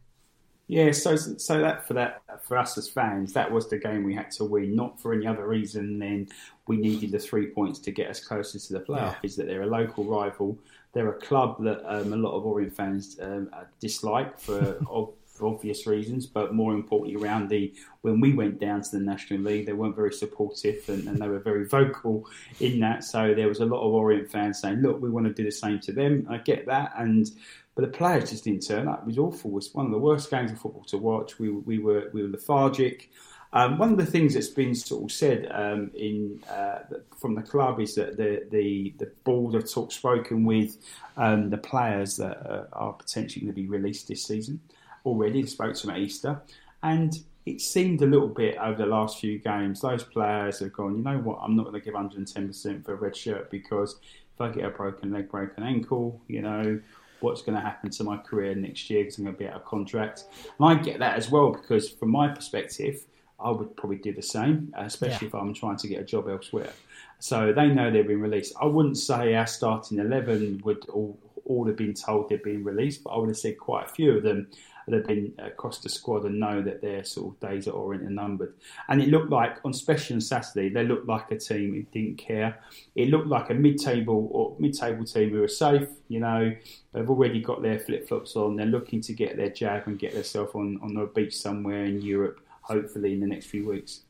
Yeah, so so that for that for us as fans, that was the game we had to win, not for any other reason than we needed the three points to get us closer to the playoff. Yeah. Is that they're a local rival, they're a club that um, a lot of Orient fans um, dislike for, for obvious reasons, but more importantly, around the when we went down to the National League, they weren't very supportive and, and, they were very vocal in that. So there was a lot of Orient fans saying, "Look, we want to do the same to them." I get that, and but the players just didn't turn up. It was awful. It was one of the worst games of football to watch. We, we were we were lethargic. Um, one of the things that's been sort of said um, in uh, from the club is that the the, the board have talk spoken with um, the players that uh, are potentially going to be released this season already. They spoke to them at Easter, and it seemed a little bit over the last few games. Those players have gone. You know what? I'm not going to give 110 percent for a red shirt because if I get a broken leg, broken ankle, you know, what's going to happen to my career next year because I'm going to be out of contract. And I get that as well because, from my perspective, I would probably do the same, uh, especially yeah. if I'm trying to get a job elsewhere. So they know they've been released. I wouldn't say our starting 11 would all, all have been told they've been released, but I would have said quite a few of them that have been across the squad and know that their sort of days are numbered. And it looked like, on especially on Saturday, they looked like a team who didn't care. It looked like a mid-table or mid-table team who are safe. You know, they've already got their flip-flops on. They're looking to get their jab and get themselves on on a beach somewhere in Europe, hopefully in the next few weeks.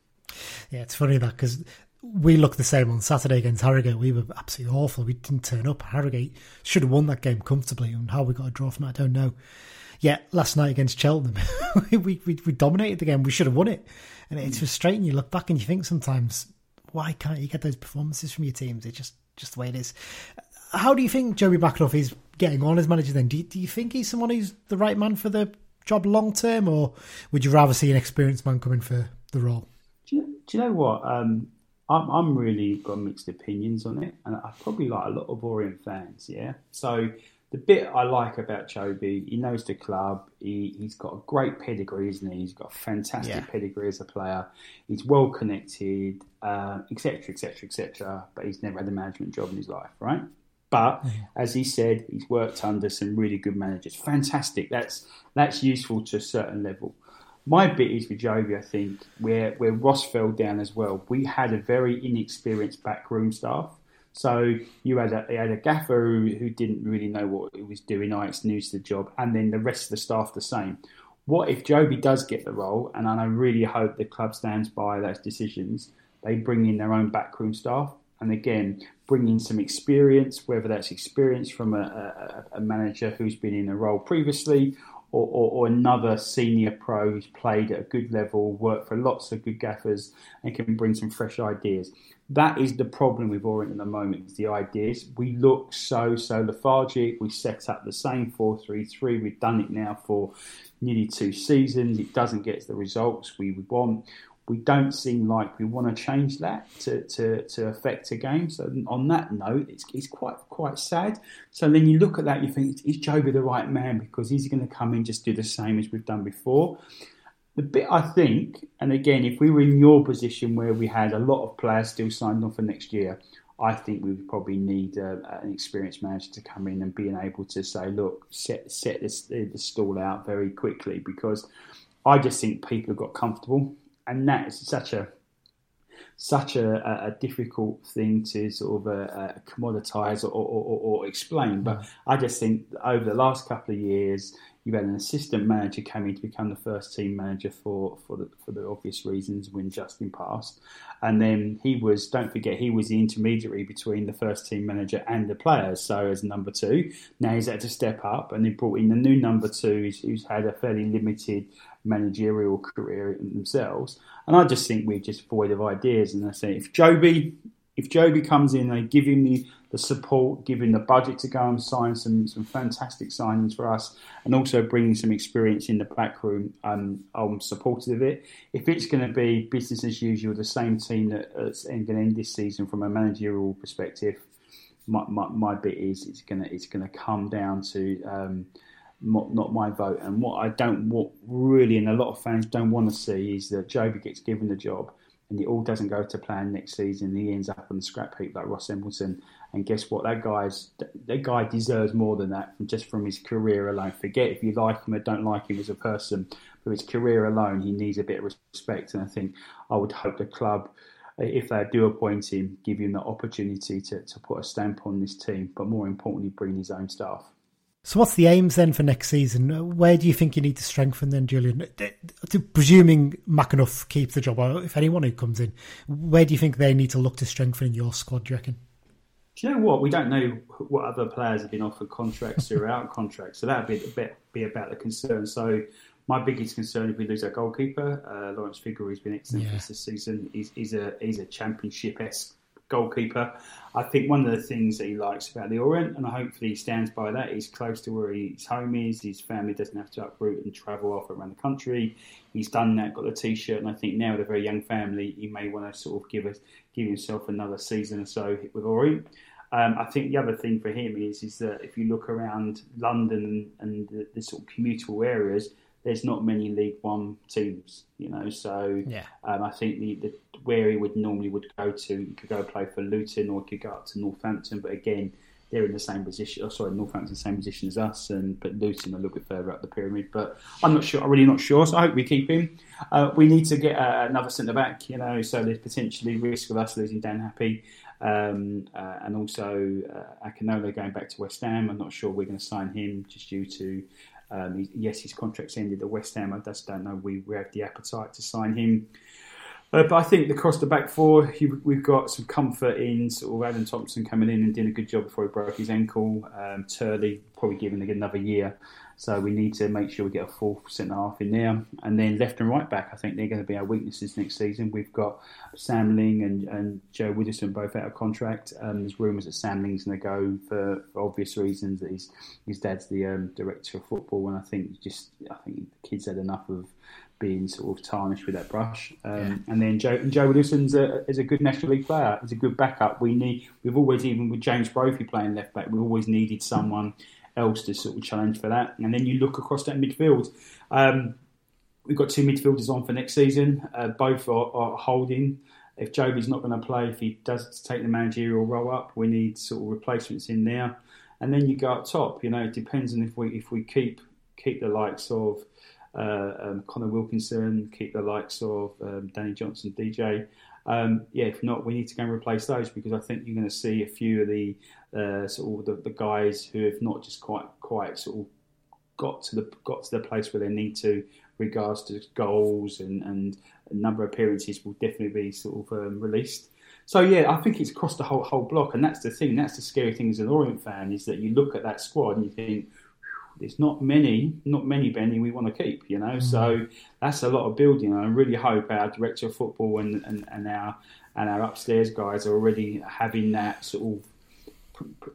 Yeah, it's funny that because we looked the same on Saturday against Harrogate. We were absolutely awful. We didn't turn up. Harrogate should have won that game comfortably, and how we got a draw from it, I don't know. Yet last night against Cheltenham, we, we, we dominated the game. We should have won it, and it's frustrating. You look back and you think sometimes, why can't you get those performances from your teams? It's just just the way it is. How do you think Jobi McAnuff is getting on as manager? Then do you, do you think he's someone who's the right man for the job long term, or would you rather see an experienced man coming for the role? Do you, do you know what? Um, I'm, I'm really got mixed opinions on it, and I probably like a lot of Orient fans. Yeah, so the bit I like about Jobi, he knows the club. He, he's got a great pedigree, isn't he? He's got a fantastic yeah. pedigree as a player. He's well connected, etc., etc., etc. But he's never had a management job in his life, right? But as he said, he's worked under some really good managers. Fantastic. That's that's useful to a certain level. My bit is with Jobi, I think, where where Ross fell down as well. We had a very inexperienced backroom staff so you had a, you had a gaffer who, who didn't really know what he was doing, Ike's new to the job, and then the rest of the staff the same. What if Jobi does get the role, and I really hope the club stands by those decisions, they bring in their own backroom staff, and again, bring in some experience, whether that's experience from a, a, a manager who's been in a role previously, or, or, or, another senior pro who's played at a good level, worked for lots of good gaffers, and can bring some fresh ideas. That is the problem with Orient at the moment, is the ideas. We look so, so lethargic. We set up the same 4 3 3. We've done it now for nearly two seasons. It doesn't get the results we would want. We don't seem like we want to change that to, to, to affect a game. So on that note, it's, it's quite quite sad. So then you look at that, you think, is Jobi the right man? Because he's going to come in just do the same as we've done before. The bit I think, and again, if we were in your position where we had a lot of players still signed on for next year, I think we would probably need uh, an experienced manager to come in and being able to say, look, set set this, the stall out very quickly because I just think people have got comfortable and that is such a such a, a, difficult thing to sort of uh, uh, commoditize or, or, or, or, explain. But I just think over the last couple of years, you've had an assistant manager coming to become the first team manager for, for the for the obvious reasons when Justin passed, and then he was don't forget he was the intermediary between the first team manager and the players. So as number two, now he's had to step up, and they brought in the new number two who's, who's had a fairly limited managerial career themselves. And I just think we're just void of ideas. And I say, if Jobi, if Jobi comes in, they give him the, the support, give him the budget to go and sign some, some fantastic signings for us, and also bringing some experience in the back room, um, I'm supportive of it. If it's going to be business as usual, the same team that's going to end this season from a managerial perspective, my, my, my bit is it's going to it's to come down to um, not, my vote. And what I don't, want really, and a lot of fans don't want to see is that Jobi gets given the job and it all doesn't go to plan next season. He ends up on the scrap heap like Ross Embleton. And guess what? That guy's that guy deserves more than that from just from his career alone. Forget if you like him or don't like him as a person, but his career alone, he needs a bit of respect. And I think I would hope the club, if they do appoint him, give him the opportunity to, to put a stamp on this team, but more importantly, bring his own staff. So, what's the aims then for next season? Where do you think you need to strengthen then, Julien? Presuming McAnuff keeps the job, or if anyone who comes in, where do you think they need to look to strengthen your squad? Do you reckon? Do you know what? We don't know what other players have been offered contracts or out contracts, so that'd be a bit be about the concern. So, my biggest concern if we lose our goalkeeper, uh, Lawrence who's been excellent yeah. this season. He's, he's a he's a championship esque goalkeeper. I think one of the things that he likes about the Orient, and hopefully he stands by that, he's close to where his home is. His family doesn't have to uproot and travel off around the country. He's done that, got the T-shirt, and I think now with a very young family, he may want to sort of give us give himself another season or so with Orient. Um, I think the other thing for him is is that if you look around London and, the, the sort of commutable areas, there's not many League One teams, you know. So yeah. um, I think the, the where he would normally would go to, he could go play for Luton or he could go up to Northampton. But again, they're in the same position. Oh, sorry, Northampton the same position as us, and but Luton a little bit further up the pyramid. But I'm not sure. I'm really not sure. So I hope we keep him. Uh, we need to get uh, another centre back, you know. So there's potentially risk of us losing Dan Happe. Um, uh, and also uh, Akinola going back to West Ham. I'm not sure we're going to sign him just due to um, yes, his contract's ended at West Ham. I just don't know we, we have the appetite to sign him. Uh, but I think across the back four, we've got some comfort in sort of Adam Thompson coming in and doing a good job before he broke his ankle. Um, Turley probably giving another year. So we need to make sure we get a full centre half in there. And then left and right back, I think they're going to be our weaknesses next season. We've got Sam Ling and, and Joe Widdowson both out of contract. Um, there's rumours that Sam Ling's going to go for, for obvious reasons. That his, his dad's the um, director of football, and I think just I think the kids had enough of being sort of tarnished with that brush. Um, yeah. And then Joe, and Joe Widdowson's a, is a good National League player. He's a good backup. We need. We've always even with James Brophy playing left back, we've always needed someone else to sort of challenge for that. And then you look across that midfield. Um, we've got two midfielders on for next season. Uh, both are, are, holding. If Jobi's not going to play, if he does take the managerial role up, we need sort of replacements in there. And then you go up top. You know, it depends on if we if we keep keep the likes of uh, um, Conor Wilkinson, keep the likes of um, Danny Johnson, DJ. Um, yeah, if not, we need to go and replace those because I think you're going to see a few of the uh, sort of the, the, guys who have not just quite quite sort of got to the got to the place where they need to regards to goals and, and number of appearances will definitely be sort of um, released. So yeah, I think it's across the whole whole block, and that's the thing. That's the scary thing as an Orient fan is that you look at that squad and you think, there's not many, not many Benny we want to keep, you know. Mm-hmm. So that's a lot of building. I really hope our director of football and, and, and our and our upstairs guys are already having that sort of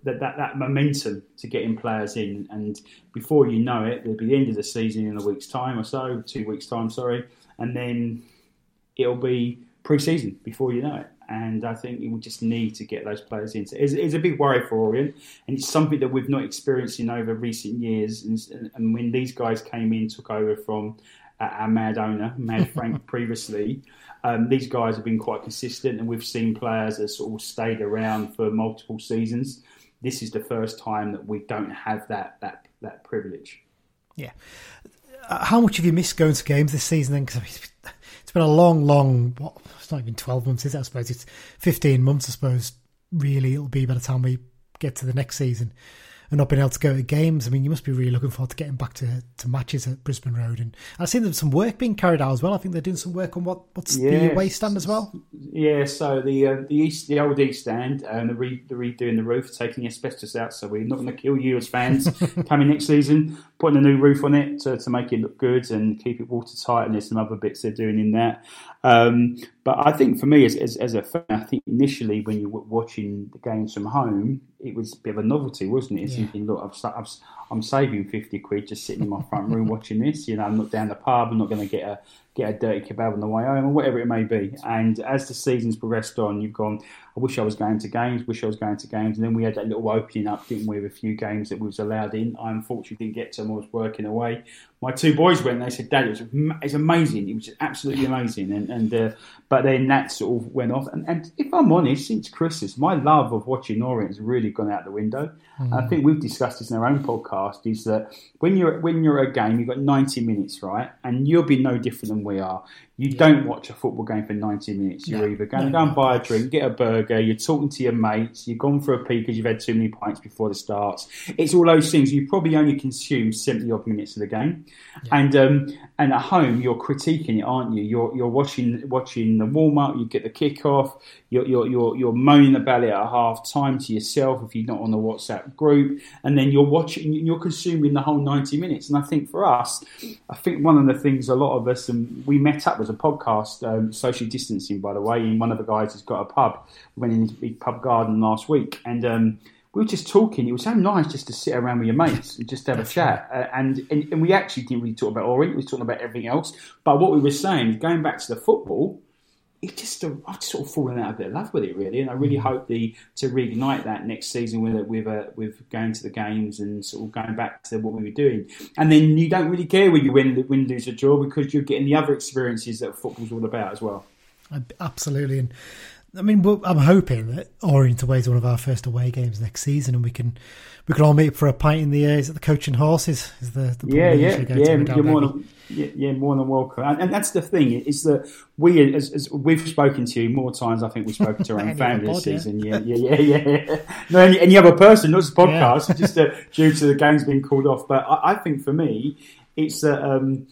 that, that, that momentum to getting players in. And before you know it, there'll be the end of the season in a week's time or so, two weeks' time, sorry. And then it'll be pre-season before you know it. And I think we just need to get those players in. So it's, it's, a big worry for Orient, and it's something that we've not experienced in over recent years. And, and when these guys came in, took over from our mad owner, Mad Frank, previously, um, these guys have been quite consistent, and we've seen players that sort of stayed around for multiple seasons. This is the first time that we don't have that that that privilege. Yeah. Uh, how much have you missed going to games this season? Then, been a long, long. What, it's not even twelve months, is it? I suppose it's fifteen months. I suppose really it'll be by the time we get to the next season and not being able to go to games. I mean, you must be really looking forward to getting back to, to matches at Brisbane Road. And I've seen there's some work being carried out as well. I think they're doing some work on what what's yes. the away stand as well. Yeah, so the uh, the east the old east stand and um, the re, the redoing the roof, taking the asbestos out. So we're not going to kill you as fans coming next season. Putting a new roof on it to, to make it look good and keep it watertight. And there's some other bits they're doing in that. Um, but I think for me, as, as, as, a fan, I think initially when you were watching the games from home, it was a bit of a novelty, wasn't it? It's yeah. thinking, look, I've, I've, I'm saving 50 quid just sitting in my front room watching this. You know, I'm not down the pub, I'm not going to get a get a dirty kebab on the way home or whatever it may be. And as the season's progressed on, you've gone, I wish I was going to games, wish I was going to games. And then we had that little opening up, didn't we, with a few games that we was allowed in. I unfortunately didn't get to them, I was working away. My two boys went and they said, Dad, it was, it's amazing. It was absolutely amazing. And, and uh, But then that sort of went off. And, and if I'm honest, since Christmas, my love of watching Orient has really gone out the window. Mm. I think we've discussed this in our own podcast, is that when you're, when you're at a game, you've got 90 minutes, right? And you'll be no different than we are. You yeah. don't watch a football game for 90 minutes. You're either going no, to go and buy a drink, get a burger, you're talking to your mates, you've gone for a pee because you've had too many pints before the starts. It's all those things. You probably only consume 70 odd minutes of the game. Yeah. And um, and at home, you're critiquing it, aren't you? You're, you're watching watching the warm up, you get the kick off, you're, you're, you're, you're moaning about it at half time to yourself if you're not on the WhatsApp group, and then you're watching, you're consuming the whole 90 minutes. And I think for us, I think one of the things a lot of us, and we met up as a podcast, um, social distancing, by the way, and one of the guys has got a pub, we went into Big Pub Garden last week, and um, we were just talking. It was so nice just to sit around with your mates and just have a chat. Uh, and, and, and we actually didn't really talk about Orient. We were talking about everything else. But what we were saying, going back to the football, it just uh, I've sort of fallen out of love with it really, and I really mm. hope the to reignite that next season with with uh, with going to the games and sort of going back to what we were doing. And then you don't really care whether you win, win, lose, or draw because you're getting the other experiences that football's all about as well. Absolutely, and I mean, I'm hoping that Orient away is one of our first away games next season, and we can we can all meet for a pint in the air. at the Coach and Horses? Is the, the yeah, yeah, yeah. You're more than, yeah, yeah, more than welcome. And, and, that's the thing is that we, as, as, we've spoken to you more times, I think we've spoken to our own family this season. Yeah, yeah, yeah, yeah. no, any, any, other person, not just podcast, yeah. just uh, due to the games being called off. But I, I think for me, it's that. Um,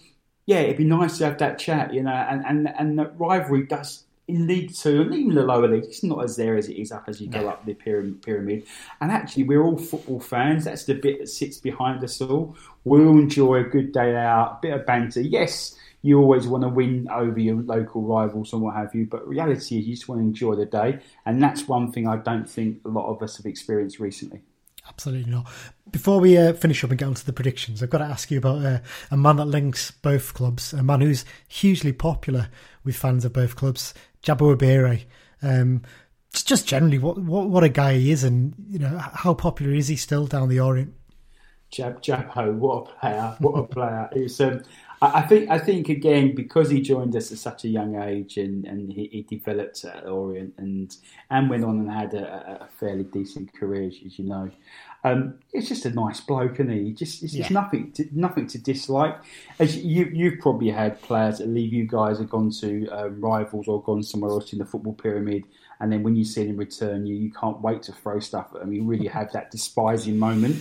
yeah, it'd be nice to have that chat, you know, and and and rivalry does in League Two and even the lower league, it's not as there as it is up as you go up the pyramid. And actually, we're all football fans. That's the bit that sits behind us all. We'll enjoy a good day out, a bit of banter. Yes, you always want to win over your local rivals and what have you, but reality is you just want to enjoy the day. And that's one thing I don't think a lot of us have experienced recently. Absolutely not. Before we uh, finish up and get on to the predictions, I've got to ask you about uh, a man that links both clubs, a man who's hugely popular with fans of both clubs, Jabo Ibehre. Um, just generally, what, what what a guy he is, and you know how popular is he still down the Orient? Jab what a player! What a player! It's um, I think I think again because he joined us at such a young age and, and he, he developed at Orient and and went on and had a, a fairly decent career as, you know. Um, it's just a nice bloke, and he? Just it's yeah. just nothing to, nothing to dislike. As you you've probably had players that leave you guys have gone to um, rivals or gone somewhere else in the football pyramid, and then when you see them return, you you can't wait to throw stuff at them. You really have that despising moment.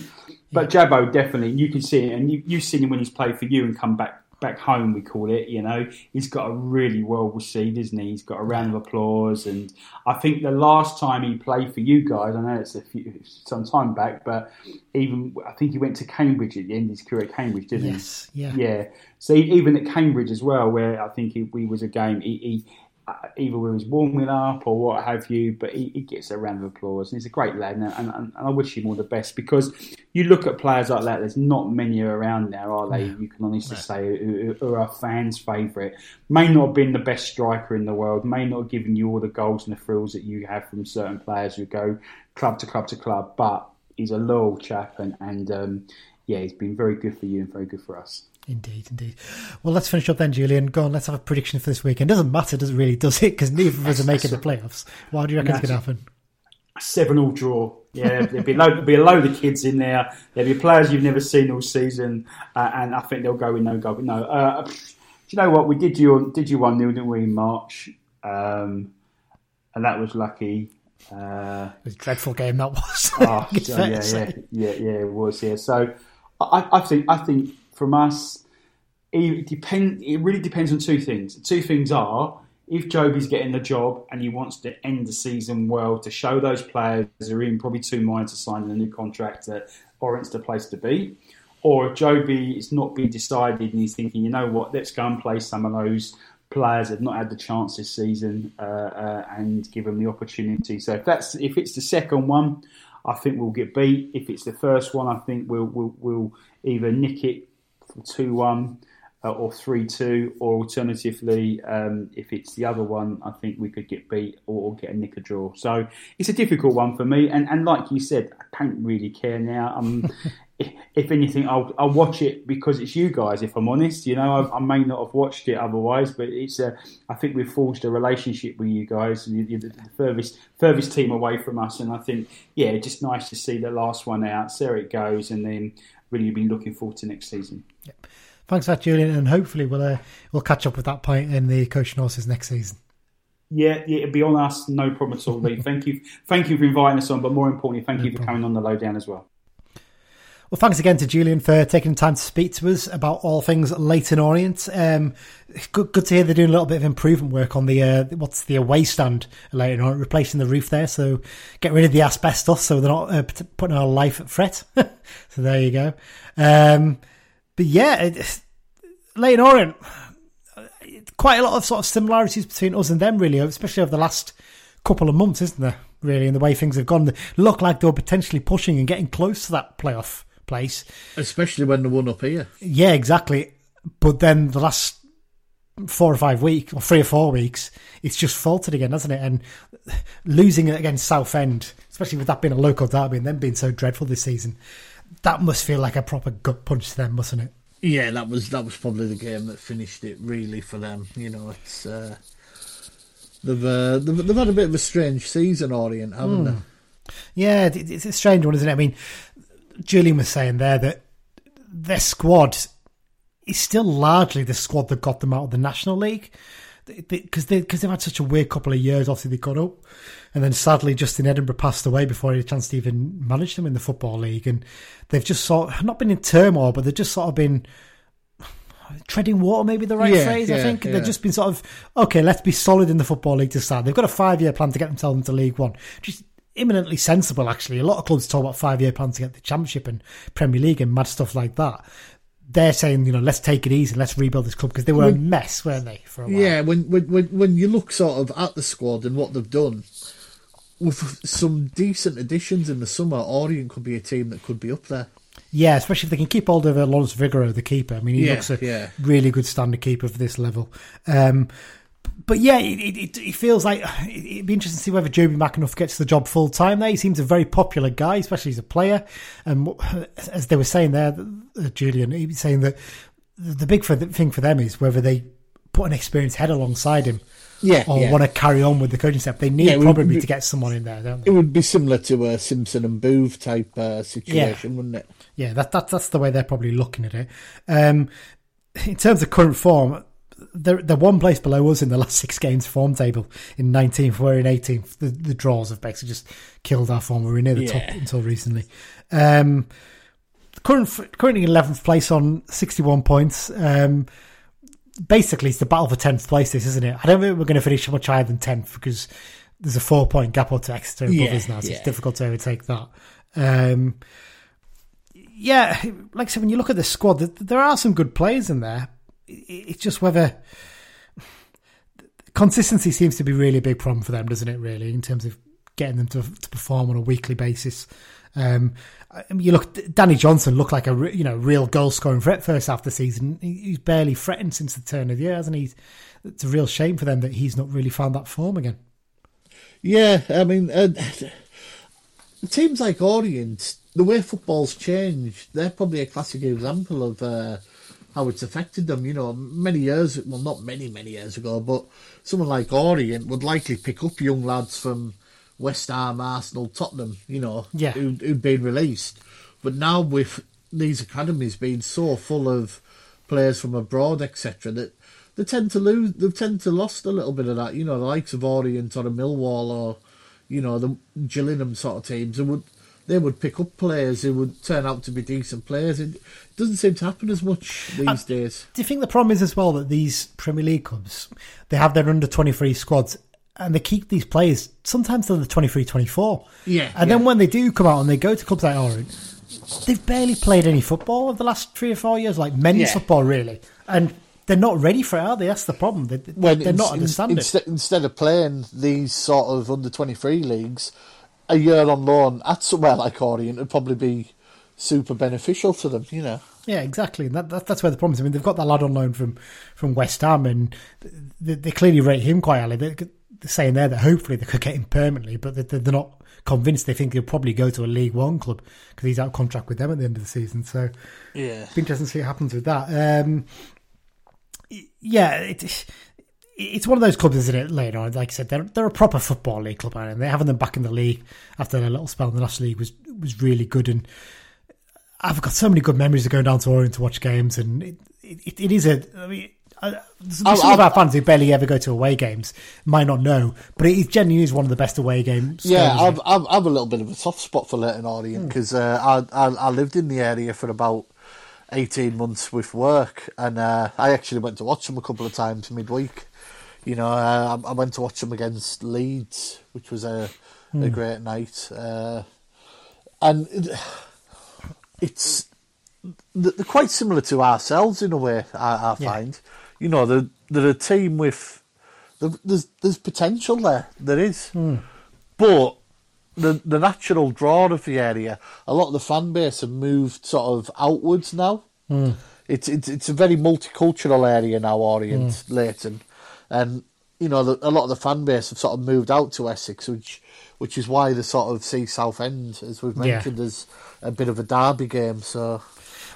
But Jabo definitely, you can see it, and you, you've seen him when he's played for you and come back back home, we call it. You know, he's got a really well received, isn't he? He's got a round of applause, and I think the last time he played for you guys, I know it's a few, some time back, but even I think he went to Cambridge at the end of his career at Cambridge, didn't yes, he? Yeah, yeah. So even at Cambridge as well, where I think he, we was a game, he, he either when he's warming up or what have you, but he, he, gets a round of applause and he's a great lad and, and, and, I wish him all the best because you look at players like that, there's not many around now, are they? You can honestly say who, who are fans' favourite. May not have been the best striker in the world, may not have given you all the goals and the thrills that you have from certain players who go club to club to club, but he's a loyal chap and, and um, yeah, he's been very good for you and very good for us. Indeed, indeed. Well, let's finish up then, Julien. Go on, let's have a prediction for this weekend. Doesn't matter, does it really, does it? Because neither of us are making the playoffs. Why do you reckon it's going to happen? A Seven all draw. Yeah, there'll be, load, there'll be a load of kids in there. There'll be players you've never seen all season, uh, and I think they'll go with no goal. But no, uh, do you know what? We did you did you one nil, didn't we, in March? Um, and that was lucky. Uh, it was a dreadful game that was. oh, yeah, yeah, yeah, yeah, it was. Yeah, so I, I think I think from us, it depend. It really depends on two things. two things are if Jobi's getting the job and he wants to end the season well to show those players who are in probably two minds of signing a new contract that Orient the place to be, or if Jobi is not being decided and he's thinking, you know what, let's go and play some of those players that have not had the chance this season uh, uh, and give them the opportunity. So if that's if it's the second one, I think we'll get beat. If it's the first one, I think we'll we'll, we'll either nick it two one uh, or three two, or alternatively, um, if it's the other one, I think we could get beat or, or, get a nick a draw. So it's a difficult one for me, and, and like you said, I don't really care now. Um, if, if anything, I'll, I'll watch it because it's you guys. If I'm honest, you know, I, I, may not have watched it otherwise, but it's a. I think we've forged a relationship with you guys. You're the furthest furthest team away from us, and I think yeah, just nice to see the last one out. There it goes, and then really been looking forward to next season. Yep. Thanks for that, Julien, and hopefully we'll uh, we'll catch up with that point in the Coach and Horses next season. Yeah, yeah, it'll be on us, no problem at all, Lee. thank you, thank you for inviting us on, but more importantly, thank no you for problem. coming on the LODown as well. Well, thanks again to Julien for taking the time to speak to us about all things Leyton Orient. Um, good, good to hear they're doing a little bit of improvement work on the uh, what's the away stand Leyton Orient, replacing the roof there. So get rid of the asbestos, so they're not uh, putting our life at threat. so there you go. Um, but yeah, it, Leyton Orient, quite a lot of sort of similarities between us and them, really, especially over the last couple of months, isn't there? Really, and the way things have gone, they look like they're potentially pushing and getting close to that playoff place. Especially when they won up here. Yeah, exactly. But then the last four or five weeks, or three or four weeks, it's just faltered again, hasn't it? And losing it against Southend, especially with that being a local derby and them being so dreadful this season, that must feel like a proper gut punch to them, mustn't it? Yeah, that was that was probably the game that finished it really for them. You know, it's uh, they've, uh, they've, they've had a bit of a strange season, Orient, haven't mm. they? Yeah, it's a strange one, isn't it? I mean, Julien was saying there that their squad is still largely the squad that got them out of the National League because they, because they, have had such a weird couple of years. Obviously, they got up, and then sadly, Justin Edinburgh passed away before he had a chance to even manage them in the football league. And they've just sort of, not been in turmoil, but they've just sort of been treading water. Maybe the right yeah, phrase. Yeah, I think yeah. they've just been sort of okay. Let's be solid in the football league to start. They've got a five year plan to get themselves into League One. Just imminently sensible, actually. A lot of clubs talk about five year plans to get the Championship and Premier League and mad stuff like that. They're saying, you know, let's take it easy, let's rebuild this club because they were when, a mess, weren't they? For a while. Yeah, when, when when you look sort of at the squad and what they've done, with some decent additions in the summer, Orient could be a team that could be up there. Yeah, especially if they can keep hold of Lawrence Vigouroux, the keeper. I mean, he yeah, looks a yeah. really good standard keeper for this level. Um, but yeah, it, it, it, feels like it'd be interesting to see whether Jobi McAnuff gets the job full time there. He seems a very popular guy, especially as a player. And as they were saying there, uh, Julien, he was saying that the big thing for them is whether they put an experienced head alongside him. Yeah, or yeah. want to carry on with the coaching staff. They need yeah, probably be, to get someone in there, don't they? It would be similar to a Simpson and Booth type uh, situation, yeah. wouldn't it? Yeah, that, that, that's the way they're probably looking at it. Um, in terms of current form, they're, they're one place below us in the last six games form table. In 19th, we're in 18th. The, the draws have basically just killed our form. We were near the yeah. top until recently. Um, current, currently 11th place on 61 points. Um, basically, it's the battle for 10th place, this, isn't it? I don't think we're going to finish much higher than 10th because there's a four point gap up to Exeter above yeah, now, so yeah. it's difficult to overtake that. Um, yeah, like I said, when you look at the squad, there are some good players in there, it's just whether consistency seems to be really a big problem for them, doesn't it? Really, in terms of getting them to, to perform on a weekly basis. Um, you look, Danny Johnson looked like a re- you know real goal scoring threat first half of the season. He's barely threatened since the turn of the year, hasn't he? It's a real shame for them that he's not really found that form again. Yeah, I mean, uh, teams like Orient, the way football's changed, they're probably a classic example of uh, how it's affected them. You know, many years, well, not many, many years ago, but someone like Orient would likely pick up young lads from West Ham, Arsenal, Tottenham, you know, Yeah. who, who'd been released. But now with these academies being so full of players from abroad, etc., that they tend to lose. They tend to lost a little bit of that. You know, the likes of Orient or the Millwall or you know the Gillingham sort of teams. They would they would pick up players who would turn out to be decent players. It doesn't seem to happen as much these days. Do you think the problem is as well that these Premier League clubs they have their under twenty three squads and they keep these players sometimes they're the 23 24 Yeah, and then when they do come out and they go to clubs like Orient they've barely played any football over the last three or four years like men's Yeah. football really and they're not ready for it are they that's the problem they, in- not in- understanding instead, of playing these sort of under twenty three leagues, a year on loan at somewhere like Orient would probably be super beneficial to them. You know. Yeah, exactly. And that, that, that's where the problem is. I mean, they've got that lad on loan from, from West Ham, and they, they clearly rate him quite highly. They, they're saying there that hopefully they could get him permanently, but they, they're not convinced. They think he'll probably go to a League One club because he's out of contract with them at the end of the season. So Yeah. it'll be interesting to see what happens with that. Um, yeah, it, it's one of those clubs, isn't it? Later on, like I said, they're they're a proper football league club, and they're having them back in the league after their little spell in the National League was was really good. And I've got so many good memories of going down to Orient to watch games, and it it, it is a. I mean, uh, some I'll- of our fans who barely ever go to away games might not know, but it genuinely is one of the best away games. Yeah. I've, I've, I've a little bit of a soft spot for Leyton Orient because uh, I, I I lived in the area for about eighteen months with work, and uh, I actually went to watch them a couple of times midweek. You know, I, I went to watch them against Leeds, which was a a hmm. great night, uh, and it, it's they're quite similar to ourselves in a way. I, I Yeah. find, you know, they're they're a team with there- there's there's potential there. There is, hmm. but the the natural draw of the area, a lot of the fan base have moved sort of outwards now. Hmm. It's it's it's a very multicultural area now, Orient, Leyton, and you know the, a lot of the fan base have sort of moved out to Essex, which which is why they sort of see Southend, as we've Yeah. mentioned, as a bit of a derby game. So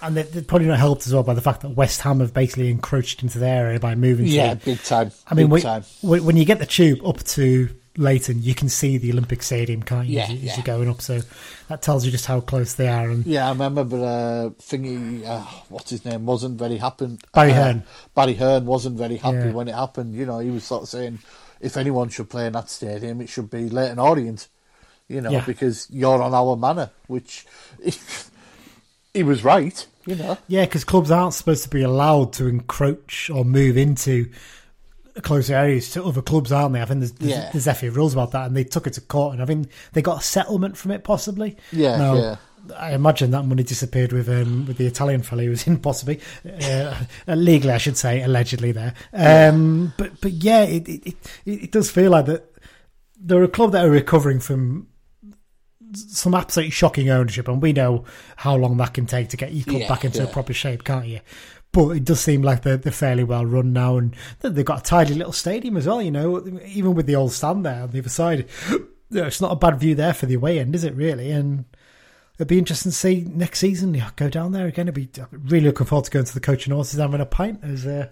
and they, they're probably not helped as well by the fact that West Ham have basically encroached into the area by moving. to yeah, the- big time. I mean, big when, time. when you get the tube up to Leyton, you can see the Olympic Stadium, can't you? Yeah, as, yeah. you're going up, so that tells you just how close they are. And Yeah, I remember uh, thingy, uh, what's his name, wasn't very happy. Barry uh, Hearn. Barry Hearn wasn't very happy Yeah. when it happened. You know, he was sort of saying, if anyone should play in that stadium, it should be Leyton Orient. You know, because you're on our manor, which he was right. You know, yeah, because clubs aren't supposed to be allowed to encroach or move into closer areas to other clubs, aren't they? I think there's, there's, Yeah. there's definitely rules about that, and they took it to court, and I think they got a settlement from it, possibly. Yeah, Now, yeah. I imagine that money disappeared with um, with the Italian fellow who was in, possibly uh, legally, I should say, allegedly there. Um, But but yeah, it, it it it does feel like that. They're a club that are recovering from some absolutely shocking ownership, and we know how long that can take to get your club Yeah, back into yeah. proper shape, can't you? But it does seem like they're, they're fairly well run now, and they've got a tidy little stadium as well. You know, even with the old stand there on the other side, it's not a bad view there for the away end, is it? Really, and it'd be interesting to see next season. Yeah, go down there again. It'd be really looking forward to going to the Coach and Horses and having a pint as uh,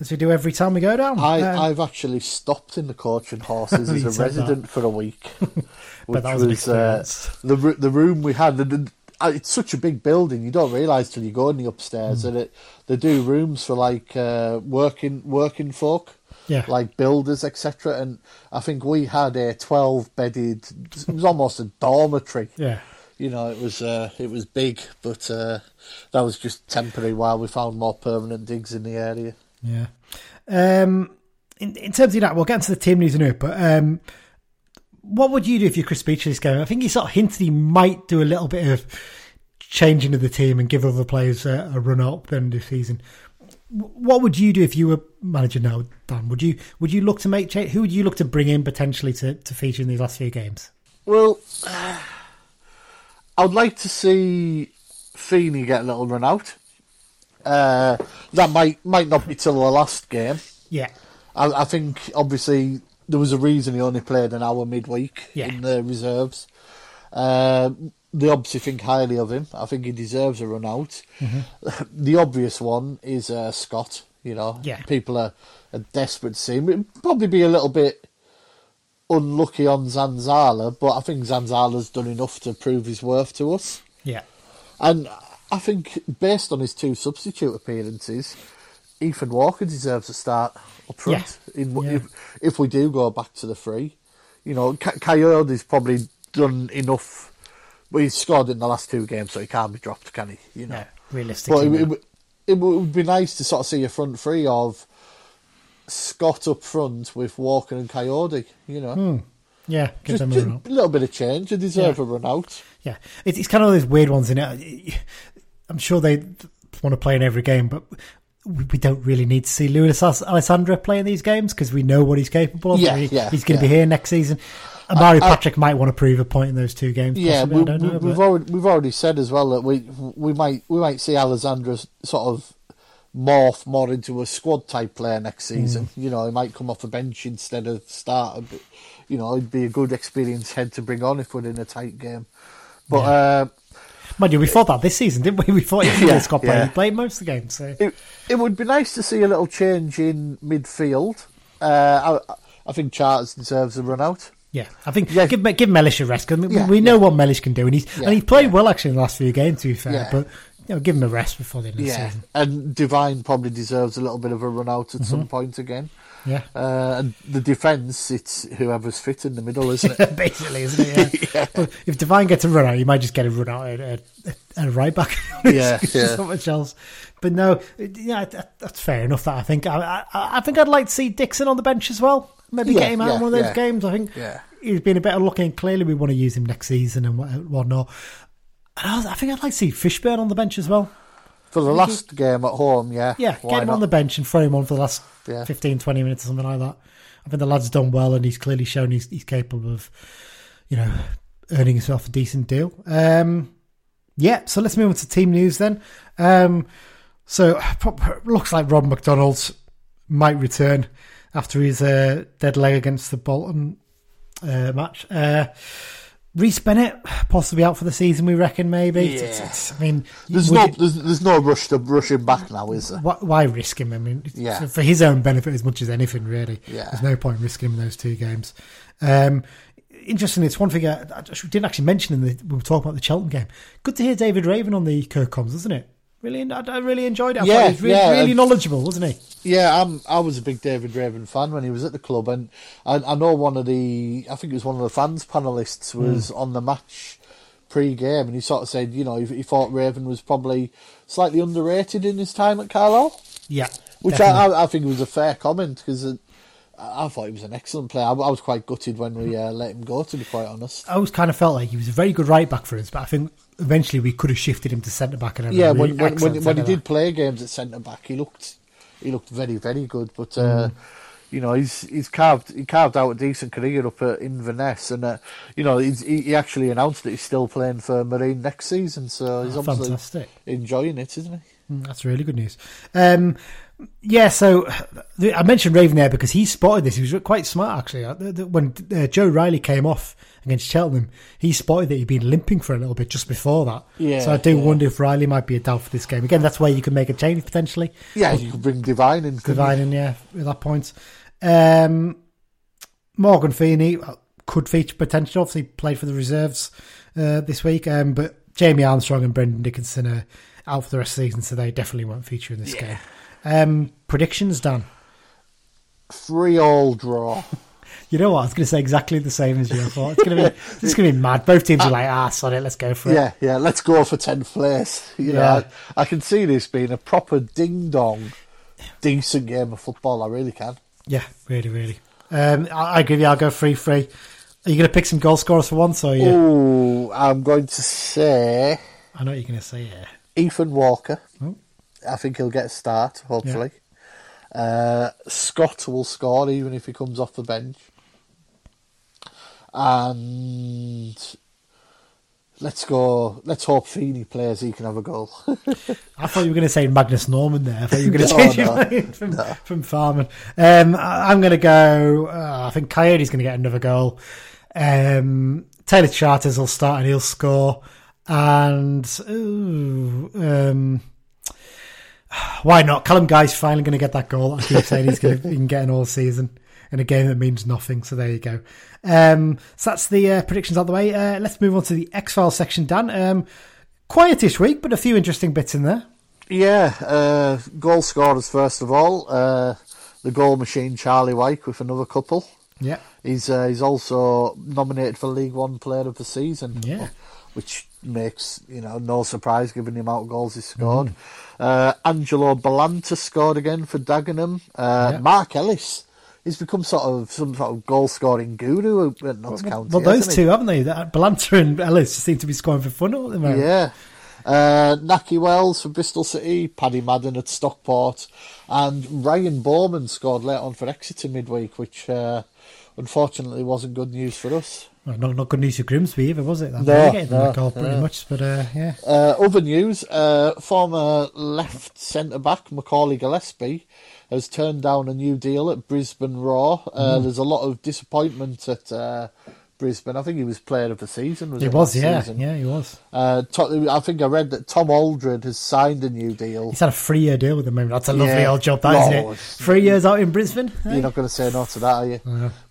as we do every time we go down. I, Um, I've actually stopped in the coach and horses as a said that. resident for a week, which that was an uh, the the room we had. The, the, uh, it's such a big building, you don't realise till you go in the upstairs Hmm. that it they do rooms for like uh, working working folk, Yeah. like builders, etc. And I think we had a twelve bedded. It was almost a dormitory. yeah. You know, it was uh, it was big, but uh, that was just temporary while we found more permanent digs in the area. Yeah. Um, in, in terms of that, we'll get into the team news in a minute, but um, what would you do if you're Chris Beech this game? I think he sort of hinted he might do a little bit of changing of the team and give other players a, a run up then this season. what would you do if you were manager now, Dan? Would you would you look to make change? Who would you look to bring in potentially to, to feature in these last few games? Well, I'd like to see Feeney get a little run out. Uh, that might might not be till the last game. Yeah, I, I think obviously there was a reason he only played an hour midweek Yeah. in the reserves. Uh, they obviously think highly of him. I think he deserves a run out. The obvious one is uh, Scott. You know, Yeah. people are, are desperate to see him. It'd probably be a little bit unlucky on Zanzala, but I think Zanzala's done enough to prove his worth to us. yeah, And I think based on his two substitute appearances, Ethan Walker deserves a start up front. In, Yeah. if, if we do go back to the free, you know, Ca- Kayode's probably done enough. But he's scored in the last two games, so he can't be dropped, can he? You know. no, But it, it, it would be nice to sort of see a front three of Scott up front with Walker and Kayode. You know, hmm. yeah, give just, them a just a little bit of change. They deserve Yeah. a run out. Yeah, it's, it's kind of those weird ones in it. I'm sure they want to play in every game, but we don't really need to see Lewis Alessandra play in these games because we know what he's capable of. Yeah, He- yeah, he's going to be here next season. Omari I- I- Patrick might want to prove a point in those two games. Yeah, possibly, we, I don't know, we, we've, already we've already said as well that we we might we might see Alessandro sort of morph more into a squad type player next season. You know, he might come off the bench instead of start. But, you know, it'd be a good experienced head to bring on if we're in a tight game. But uh, Mind you, we thought that this season, didn't we? We thought he Yeah, Scott yeah. He played most of the games. So. it it would be nice to see a little change in midfield. Uh, I, I think Charters deserves a run out. Yeah, I think Yeah. give give Mellish a rest because we, Yeah, we know yeah. what Mellish can do, and he's Yeah, and he played yeah. well actually in the last few games. To be fair, Yeah. but you know, give him a rest before the end of the Yeah, season. and Divine probably deserves a little bit of a run out at some point again. Yeah, Uh, and the defence, it's whoever's fit in the middle, isn't it? basically, isn't it? Yeah. But if Divine gets a run out, you might just get a run out at, at, at a right back. Yeah, yeah. not much else. But no, yeah, that, that's fair enough. That I think I, I, I think I'd like to see Dixon on the bench as well. Maybe Yeah, get him out in one of those yeah. games. I think Yeah. he's been a better looking. and Clearly, we want to use him next season and whatnot. And I, was- I think I'd like to see Fishburn on the bench as well. For the last game at home, yeah. Yeah, why get him on the bench and throw him on for the last Yeah. 15, 20 minutes or something like that. I think the lad's done well and he's clearly shown he's, he's capable of, you know, earning himself a decent deal. Um, yeah, so let's move on to team news then. Um, so looks like Rob McDonald might return after his uh, dead leg against the Bolton uh, match. Uh, Rhys Bennett possibly out for the season. We reckon maybe. Yeah. it's- I mean, There's would no, you- there's, there's no rush to rush him back now, is there? why, why risk him? I mean, Yeah. for his own benefit as much as anything, really. Yeah. There's no point risking him in those two games. Um, interesting, it's one thing I, I didn't actually mention in the, when we were talking about the Cheltenham game. Good to hear David Raven on the Kirk comms, isn't it? Really, I, I really enjoyed it. I Yeah, he was really, yeah, really knowledgeable, wasn't he? Yeah, I'm, I was a big David Raven fan when he was at the club, and I, I know one of the, I think it was one of the fans panelists Hmm. was on the match pre-game, and he sort of said, you know, he, he thought Raven was probably slightly underrated in his time at Carlisle, Yeah. which. I, I, I think was a fair comment because I, thought he was an excellent player. I, I was quite gutted when we uh, let him go, to be quite honest. I always kind of felt like he was a very good right back for us, but I think eventually we could have shifted him to centre back. And Yeah, when when, when, when he did play games at centre back, he looked he looked very very good. But uh, you know, he's he's carved he carved out a decent career up at Inverness, and uh, you know he's, he, he actually announced that he's still playing for Marine next season. So he's Oh, obviously fantastic. enjoying it, isn't he? Mm, That's really good news. Um, yeah, so I mentioned Raven there because he spotted this. He was quite smart actually. Uh, When uh, Joe Riley came off against Cheltenham, he spotted that he'd been limping for a little bit just before that. Yeah, So I do yeah. wonder if Riley might be a doubt for this game. Again, that's where you can make a change potentially. Yeah, you could bring Divine in. Divine in, yeah, at that point. Um, Morgan Feeney uh, could feature potential. Obviously, played for the reserves uh, this week, um, but Jamie Armstrong and Brennan Dickenson are out for the rest of the season, so they definitely won't feature in this Yeah. game. Um, predictions, Dan. Three all draw. You know what? I was going to say exactly the same as you. I thought it's going to be it's going to be mad. Both teams are like, ah, it. let's go for it. Yeah, yeah. Let's go for tenth place. You know, Yeah. I, I can see this being a proper ding dong, decent game of football. I really can. Yeah, really, really. Um, I, I agree. with you. I'll go free, free. Are you going to pick some goal scorers for once, or you? Oh, I'm going to say I know what you're going to say. Yeah. Ethan Walker. Oh. I think he'll get a start, hopefully. Uh, Scott will score even if he comes off the bench. And let's go. Let's hope Feeney plays. He can have a goal. I thought you were going to say Magnus Norman there. I thought you were going to No, change your mind from, from Farman. Um, I- I'm going to go. Uh, I think Kayode's going to get another goal. Um, Taylor Charters will start and he'll score. And ooh, um, why not? Callum Guy's finally going to get that goal. I keep saying he's going to been getting all season in a game that means nothing. So there you go. Um, so that's the uh, predictions out the way. Uh, let's move on to the X Files section, Dan. Um, quietish week, but a few interesting bits in there. yeah, uh, goal scorers first of all. Uh, the goal machine, Charlie Wyke, with another couple. Yeah. He's uh, he's also nominated for League One Player of the Season. Yeah. which makes you know no surprise given the amount of goals he scored. Mm-hmm. Uh, Angelo Balanta scored again for Dagenham. Uh, Yeah. Mark Ellis, he's become sort of some sort of goal scoring guru at Notts County. Well, those two, he? haven't they? Balanta and Ellis seem to be scoring for fun at the moment. Yeah. Uh, Nahki Wells for Bristol City, Paddy Madden at Stockport, and Ryan Bowman scored late on for Exeter midweek, which uh, unfortunately wasn't good news for us. Well, not, not good news for Grimsby either, was it? That No, getting no, that goal pretty no. much, but uh, yeah. Uh, other news: uh, former left centre back Macaulay Gillespie has turned down a new deal at Brisbane Roar. Uh, There's a lot of disappointment at uh, Brisbane. I think he was player of the season. Was He it was, yeah, season? yeah, he was. Uh, To- I think I read that Tom Aldred has signed a new deal. He's had a three-year deal with them. Maybe that's a lovely Yeah. old job, that isn't No, it? Three years out in Brisbane. eh? You're not going to say no to that, are you?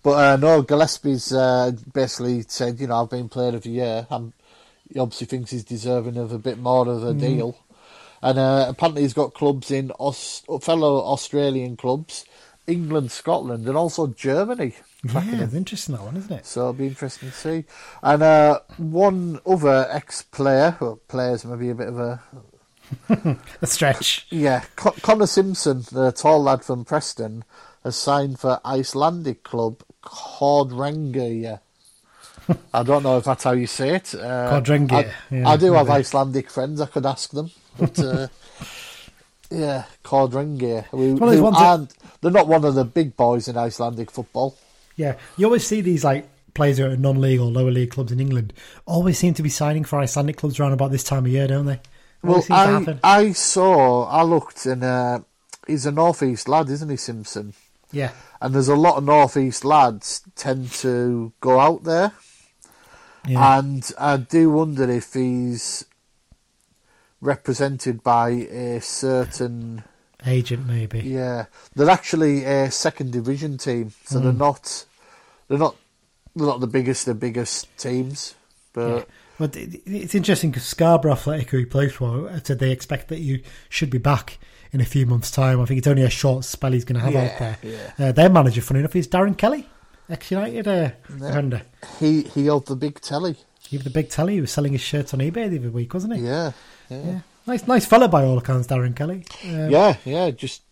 But uh, no, Gillespie's uh, basically said, you know, I've been player of the year. I'm, he obviously thinks he's deserving of a bit more of a Mm. deal. And uh, apparently he's got clubs in Aus- fellow Australian clubs, England, Scotland, and also Germany. Yeah, it's interesting that one, isn't it? So it'll be interesting to see. And uh, one other ex-player, well, players maybe a bit of a A stretch. yeah, Con- Connor Simpson, the tall lad from Preston, has signed for Icelandic club Kordrengia. I don't know if that's how you say it. Uh, I, yeah, I do have. Icelandic friends. I could ask them, but uh, yeah, Kordrengia. We, Well, there's who to- aren't, they're not one of the big boys in Icelandic football. Yeah, you always see these like players who are at non-league or lower league clubs in England always seem to be signing for Icelandic clubs around about this time of year, don't they? Well, I. I saw, I looked, and uh, he's a northeast lad, isn't he, Simpson? yeah, and there's a lot of northeast lads tend to go out there, yeah. and I do wonder if he's represented by a certain Agent maybe. yeah. They're actually a second division team, so Hmm. they're not they're not they're not the biggest the biggest teams, but But it's interesting because Scarborough Athletic, who he plays for, said they expect that you should be back in a few months' time. I think it's only a short spell he's going to have out there. yeah. Uh, their manager, funny enough, is Darren Kelly, ex-United uh, defender. he he held the big telly. He was the big telly. He was selling his shirts on eBay the other week, wasn't he? Yeah, yeah, Yeah. Nice, nice fella by all accounts, Darren Kelly. Um, yeah, yeah. Just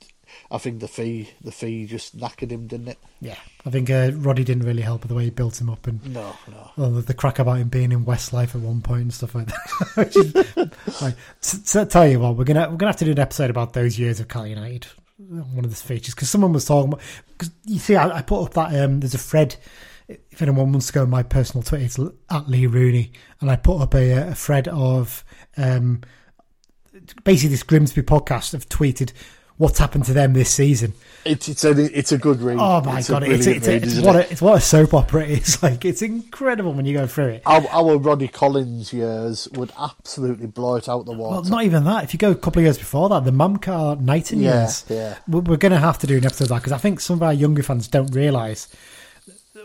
I think the fee the fee just knackered him, didn't it? yeah. I think uh, Roddy didn't really help with the way he built him up and No, no. well, the, the crack about him being in Westlife at one point and stuff like that. Which is, like, t- t- tell you what, we're gonna we're gonna have to do an episode about those years of Cal United. One of the features because someone was talking about because you see, I, I put up that um, there's a thread. If anyone wants to go on my personal Twitter, it's at Lee Rooney, and I put up a, a thread of um, basically this Grimsby podcast have tweeted what's happened to them this season. It's it's a it's a good read. Oh my It's god, it's, it's, read, it's, what it? a, it's what a soap opera it is. Like it's incredible when you go through it. our, our Roddy Collins years would absolutely blow it out the water. Well, not even that. If you go a couple of years before that, the Mumcar Knighton Yeah, years, yeah. we're, we're going to have to do an episode of that because I think some of our younger fans don't realise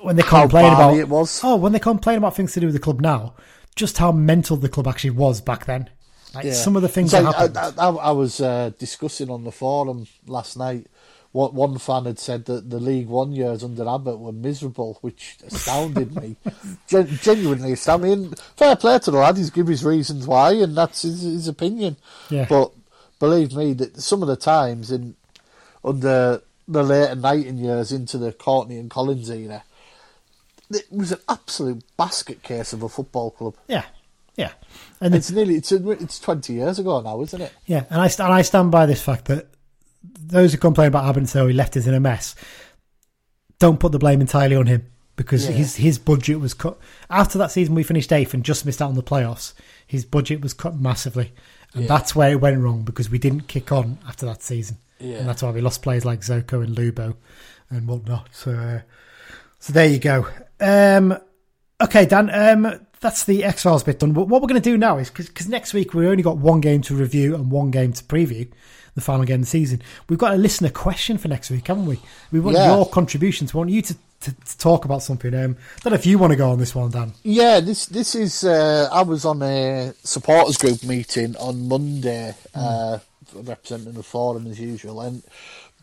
when they complain about it was. oh when they complain about things to do with the club now, just how mental the club actually was back then. Like Yeah. some of the things So that I, happened. I, I, I was uh, discussing on the forum last night. What one fan had said that the League One years under Abbott were miserable, which astounded me. Gen- genuinely astounded me. And fair play to the lad; he's given his reasons why, and that's his, his opinion. Yeah. But believe me, that some of the times in under the later Knighton years into the Courtenay and Collins era, it was an absolute basket case of a football club. yeah, Yeah, and It's nearly it's it's twenty years ago now, isn't it? Yeah, and I and I stand by this fact that those who complain about Abbott and so he left us in a mess. Don't put the blame entirely on him because Yeah. his his budget was cut after that season. We finished eighth and just missed out on the playoffs. His budget was cut massively, and Yeah. that's where it went wrong because we didn't kick on after that season, Yeah. and that's why we lost players like Zoko and Lubo and whatnot. So, uh, so there you go. Um, okay, Dan. Um, that's the X Files bit done. But what we're going to do now is because next week we only got one game to review and one game to preview the final game of the season. We've got a listener question for next week, haven't we? We want Yeah. your contributions. We want you to, to, to talk about something. Um, I don't know if you want to go on this one, Dan. Yeah, this this is. Uh, I was on a supporters group meeting on Monday, uh, representing the forum as usual, and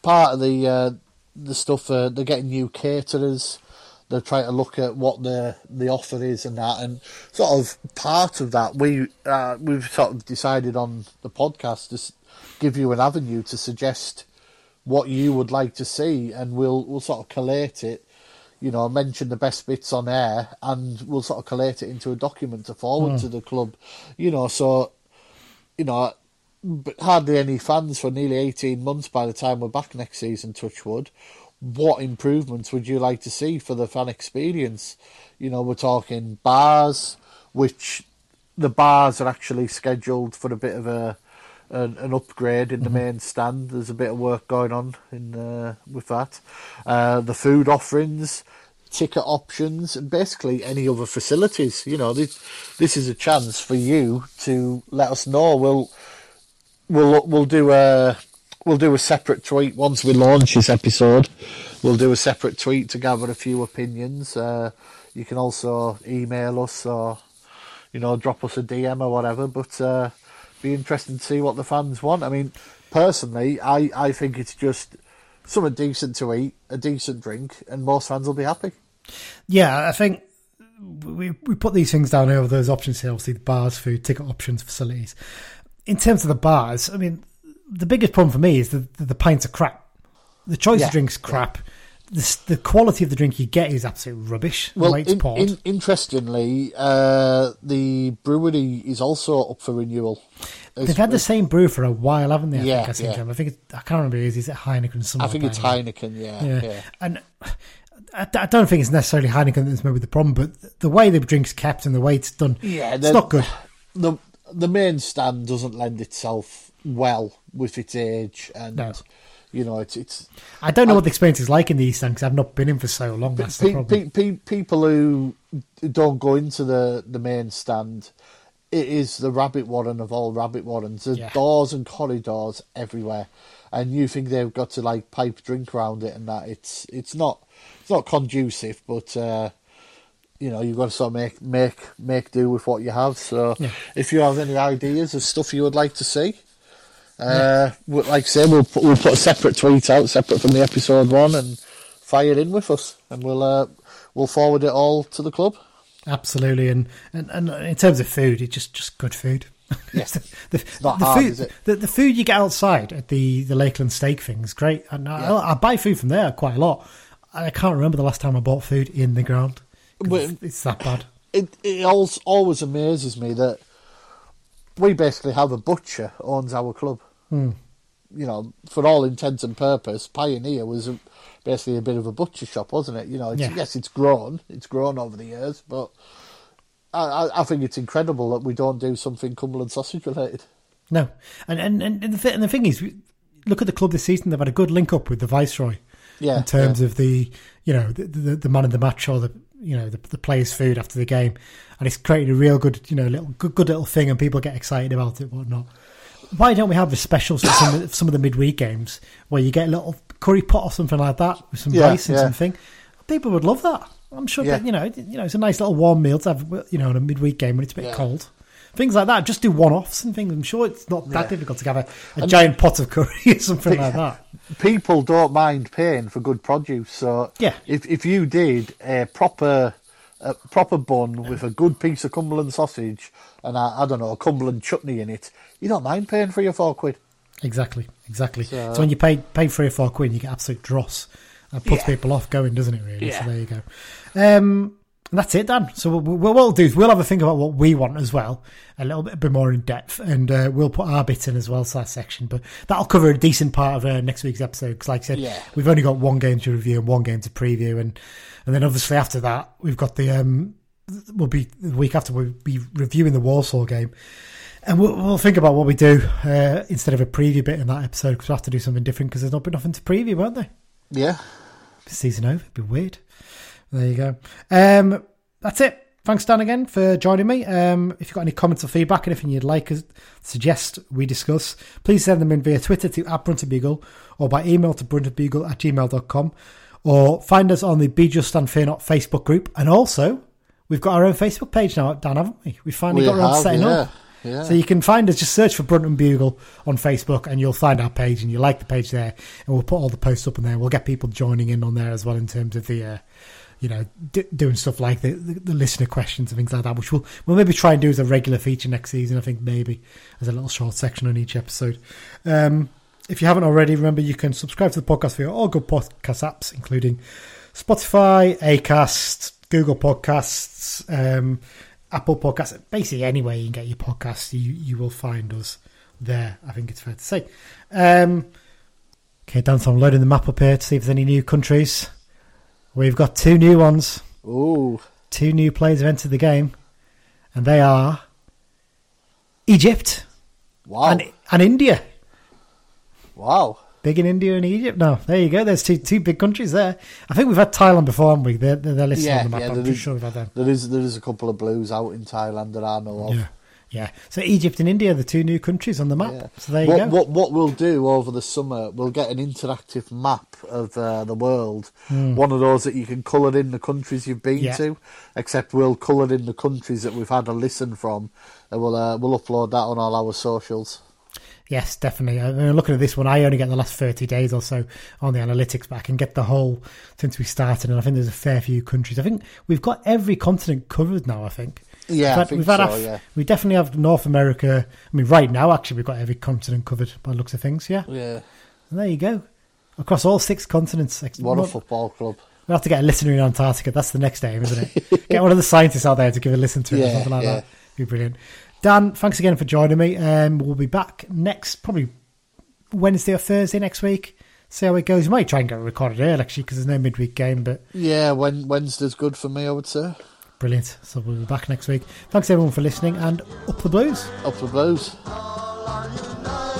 part of the uh, the stuff uh, they're getting new caterers. They're trying to look at what the the offer is and that, and sort of part of that we uh, we've sort of decided on the podcast to give you an avenue to suggest what you would like to see, and we'll we'll sort of collate it you know, mention the best bits on air, and we'll sort of collate it into a document to forward to the club. You know, so you know, but hardly any fans for nearly eighteen months by the time we're back next season. Touchwood. What improvements would you like to see for the fan experience? You know, we're talking bars, which the bars are actually scheduled for a bit of a an, an upgrade in the main stand. There's a bit of work going on in uh, with that. Uh, the food offerings, ticket options, and basically any other facilities. You know, this this is a chance for you to let us know. We'll we'll we'll do a we'll do a separate tweet once we launch this episode. We'll do a separate tweet to gather a few opinions. Uh, you can also email us or you know drop us a DM or whatever. But uh, be interesting to see what the fans want. I mean, personally, I I think it's just something decent to eat, a decent drink, and most fans will be happy. Yeah, I think we we put these things down over those options here. Obviously, the bars, food, ticket options, facilities. In terms of the bars, I mean, the biggest problem for me is the the, the pints are crap. The choice Yeah, of drinks crap. The, the quality of the drink you get is absolute rubbish. Well, in, in, interestingly, uh, the brewery is also up for renewal. They've had the same brew for a while, haven't they? I Yeah, think I, think, yeah. I think it's, I can't remember. Is is it Heineken? or Something I think it's that, Heineken. Yeah, Yeah. yeah. And I, I don't think it's necessarily Heineken that's maybe the problem, but the way the drink's kept and the way it's done, Yeah, it's not good. the the main stand doesn't lend itself well with its age, and No. you know it's it's I don't know what the experience is like in the East End because I've not been in for so long. That's the problem. pe- pe- people who don't go into the the main stand. It is the rabbit warren of all rabbit warrens. There's Yeah. doors and corridors everywhere, and you think they've got to like pipe drink around it and that. It's it's not it's not conducive, but uh, you know you've got to sort of make make make do with what you have. So Yeah. if you have any ideas of stuff you would like to see, uh, we- like I say, we'll put, we'll put a separate tweet out, separate from the episode one, and fire in with us, and we'll uh, we'll forward it all to the club. Absolutely, and, and and in terms of food, it's just just good food. Yeah. the, the hard, food, is it? The, the food you get outside at the the Lakeland Steak thing is great, and I, I buy food from there quite a lot. I can't remember the last time I bought food in the ground. But- it's, it's that bad. It it always, always amazes me that we basically have a butcher owns our club. Hmm. You know, for all intents and purpose, Pioneer was a, basically a bit of a butcher shop, wasn't it? You know, it's, Yeah. yes, it's grown, it's grown over the years, but I, I, think it's incredible that we don't do something Cumberland sausage related. No, and and and the, and the thing is, look at the club this season. They've had a good link up with the Viceroy Yeah, in terms yeah. of the you know the, the the man of the match or the you know the, the players' food after the game, and it's created a real good you know little good, good little thing, and people get excited about it, whatnot. Why don't we have the specials for some, of- some of the midweek games where you get a little curry pot or something like that with some Yeah, rice and yeah. something? People would love that. I'm sure Yeah. that you know you know it's a nice little warm meal to have you know in a midweek game when it's a bit Yeah. cold. Things like that, just do one-offs and things. I'm sure it's not that Yeah. difficult to have a, a giant pot of curry or something like that. people don't mind paying for good produce. So Yeah. if if you did a proper a proper bun with a good piece of Cumberland sausage and a, I don't know a Cumberland chutney in it, you don't mind paying three or four quid. Exactly, exactly. So, So- when you pay pay three or four quid, you get absolute dross. That puts Yeah. people off going, doesn't it? Really. Yeah. So there you go. Um, And that's it, Dan. So we'll, what we'll do is we'll have a think about what we want as well, a little bit, a bit more in depth, and uh, we'll put our bit in as well to that section. But that'll cover a decent part of uh, next week's episode because, like I said, Yeah. we've only got one game to review and one game to preview, and and then obviously after that we've got the um, we'll be the week after we'll be reviewing the Warsaw game. And we'll, we'll think about what we do uh, instead of a preview bit in that episode because we'll have to do something different because there's not been nothing to preview, won't there? Yeah. season over. It'd be weird. There you go. Um, that's it. Thanks, Dan, again for joining me. Um, if you've got any comments or feedback, anything you'd like us suggest we discuss, please send them in via Twitter to at or by email to bruntonbugle at gmail.com or find us on the Be Just and Fear Not Facebook group. And also, we've got our own Facebook page now, Dan, haven't we? We finally We got around to setting yeah. up. So you can find us, just search for Brunton Bugle on Facebook and you'll find our page and you like the page there. And we'll put all the posts up in there. We'll get people joining in on there as well in terms of the, uh, you know, d- doing stuff like the, the, the listener questions and things like that, which we'll, we'll maybe try and do as a regular feature next season. I think maybe as a little short section on each episode. Um, if you haven't already, remember you can subscribe to the podcast via all good podcast apps, including Spotify, Acast, Google Podcasts, um, Apple Podcasts. Basically, anywhere you can get your podcasts, you you will find us there. I think it's fair to say. Um, okay, Dan, so I'm loading the map up here to see if there's any new countries. We've got two new ones. Ooh. Two new players have entered the game, and they are Egypt Wow. and and India. wow. Big in India and Egypt. No, there you go. There's two two big countries there. I think we've had Thailand before, haven't we? They're, they're, listed Yeah, on the map. yeah, I'm pretty is- sure we've had them. There is there is a couple of blues out in Thailand that I know of. Yeah, yeah. So Egypt and India, are the two new countries on the map. Yeah. So there you what, go. What what we'll do over the summer, we'll get an interactive map of uh, the world. One of those that you can colour in the countries you've been. Yeah. to. Except we'll colour in the countries that we've had a listen from, and we'll uh, we'll upload that on all our socials. Yes, definitely. I mean, looking at this one, I only get the last 30 days or so on the analytics, but I can get the whole since we started, and I think there's a fair few countries. I think we've got every continent covered now, I think. Yeah, We've I think we've had so. Af- yeah, We definitely have North America. I mean, right now, actually, we've got every continent covered by the looks of things, yeah? yeah. And there you go. Across all six continents. What a football club! we'll have to get a listener in Antarctica. That's the next aim, isn't it? get one of the scientists out there to give a listen to it or something like yeah. that. Be brilliant. Dan, thanks again for joining me. Um, we'll be back next, probably Wednesday or Thursday next week. See how it goes. We might try and get it recorded early, actually, because there's no midweek game, but Yeah, when Wednesday's good for me, I would say. brilliant. So we'll be back next week. Thanks everyone for listening, and up the blues. Up the blues. All are united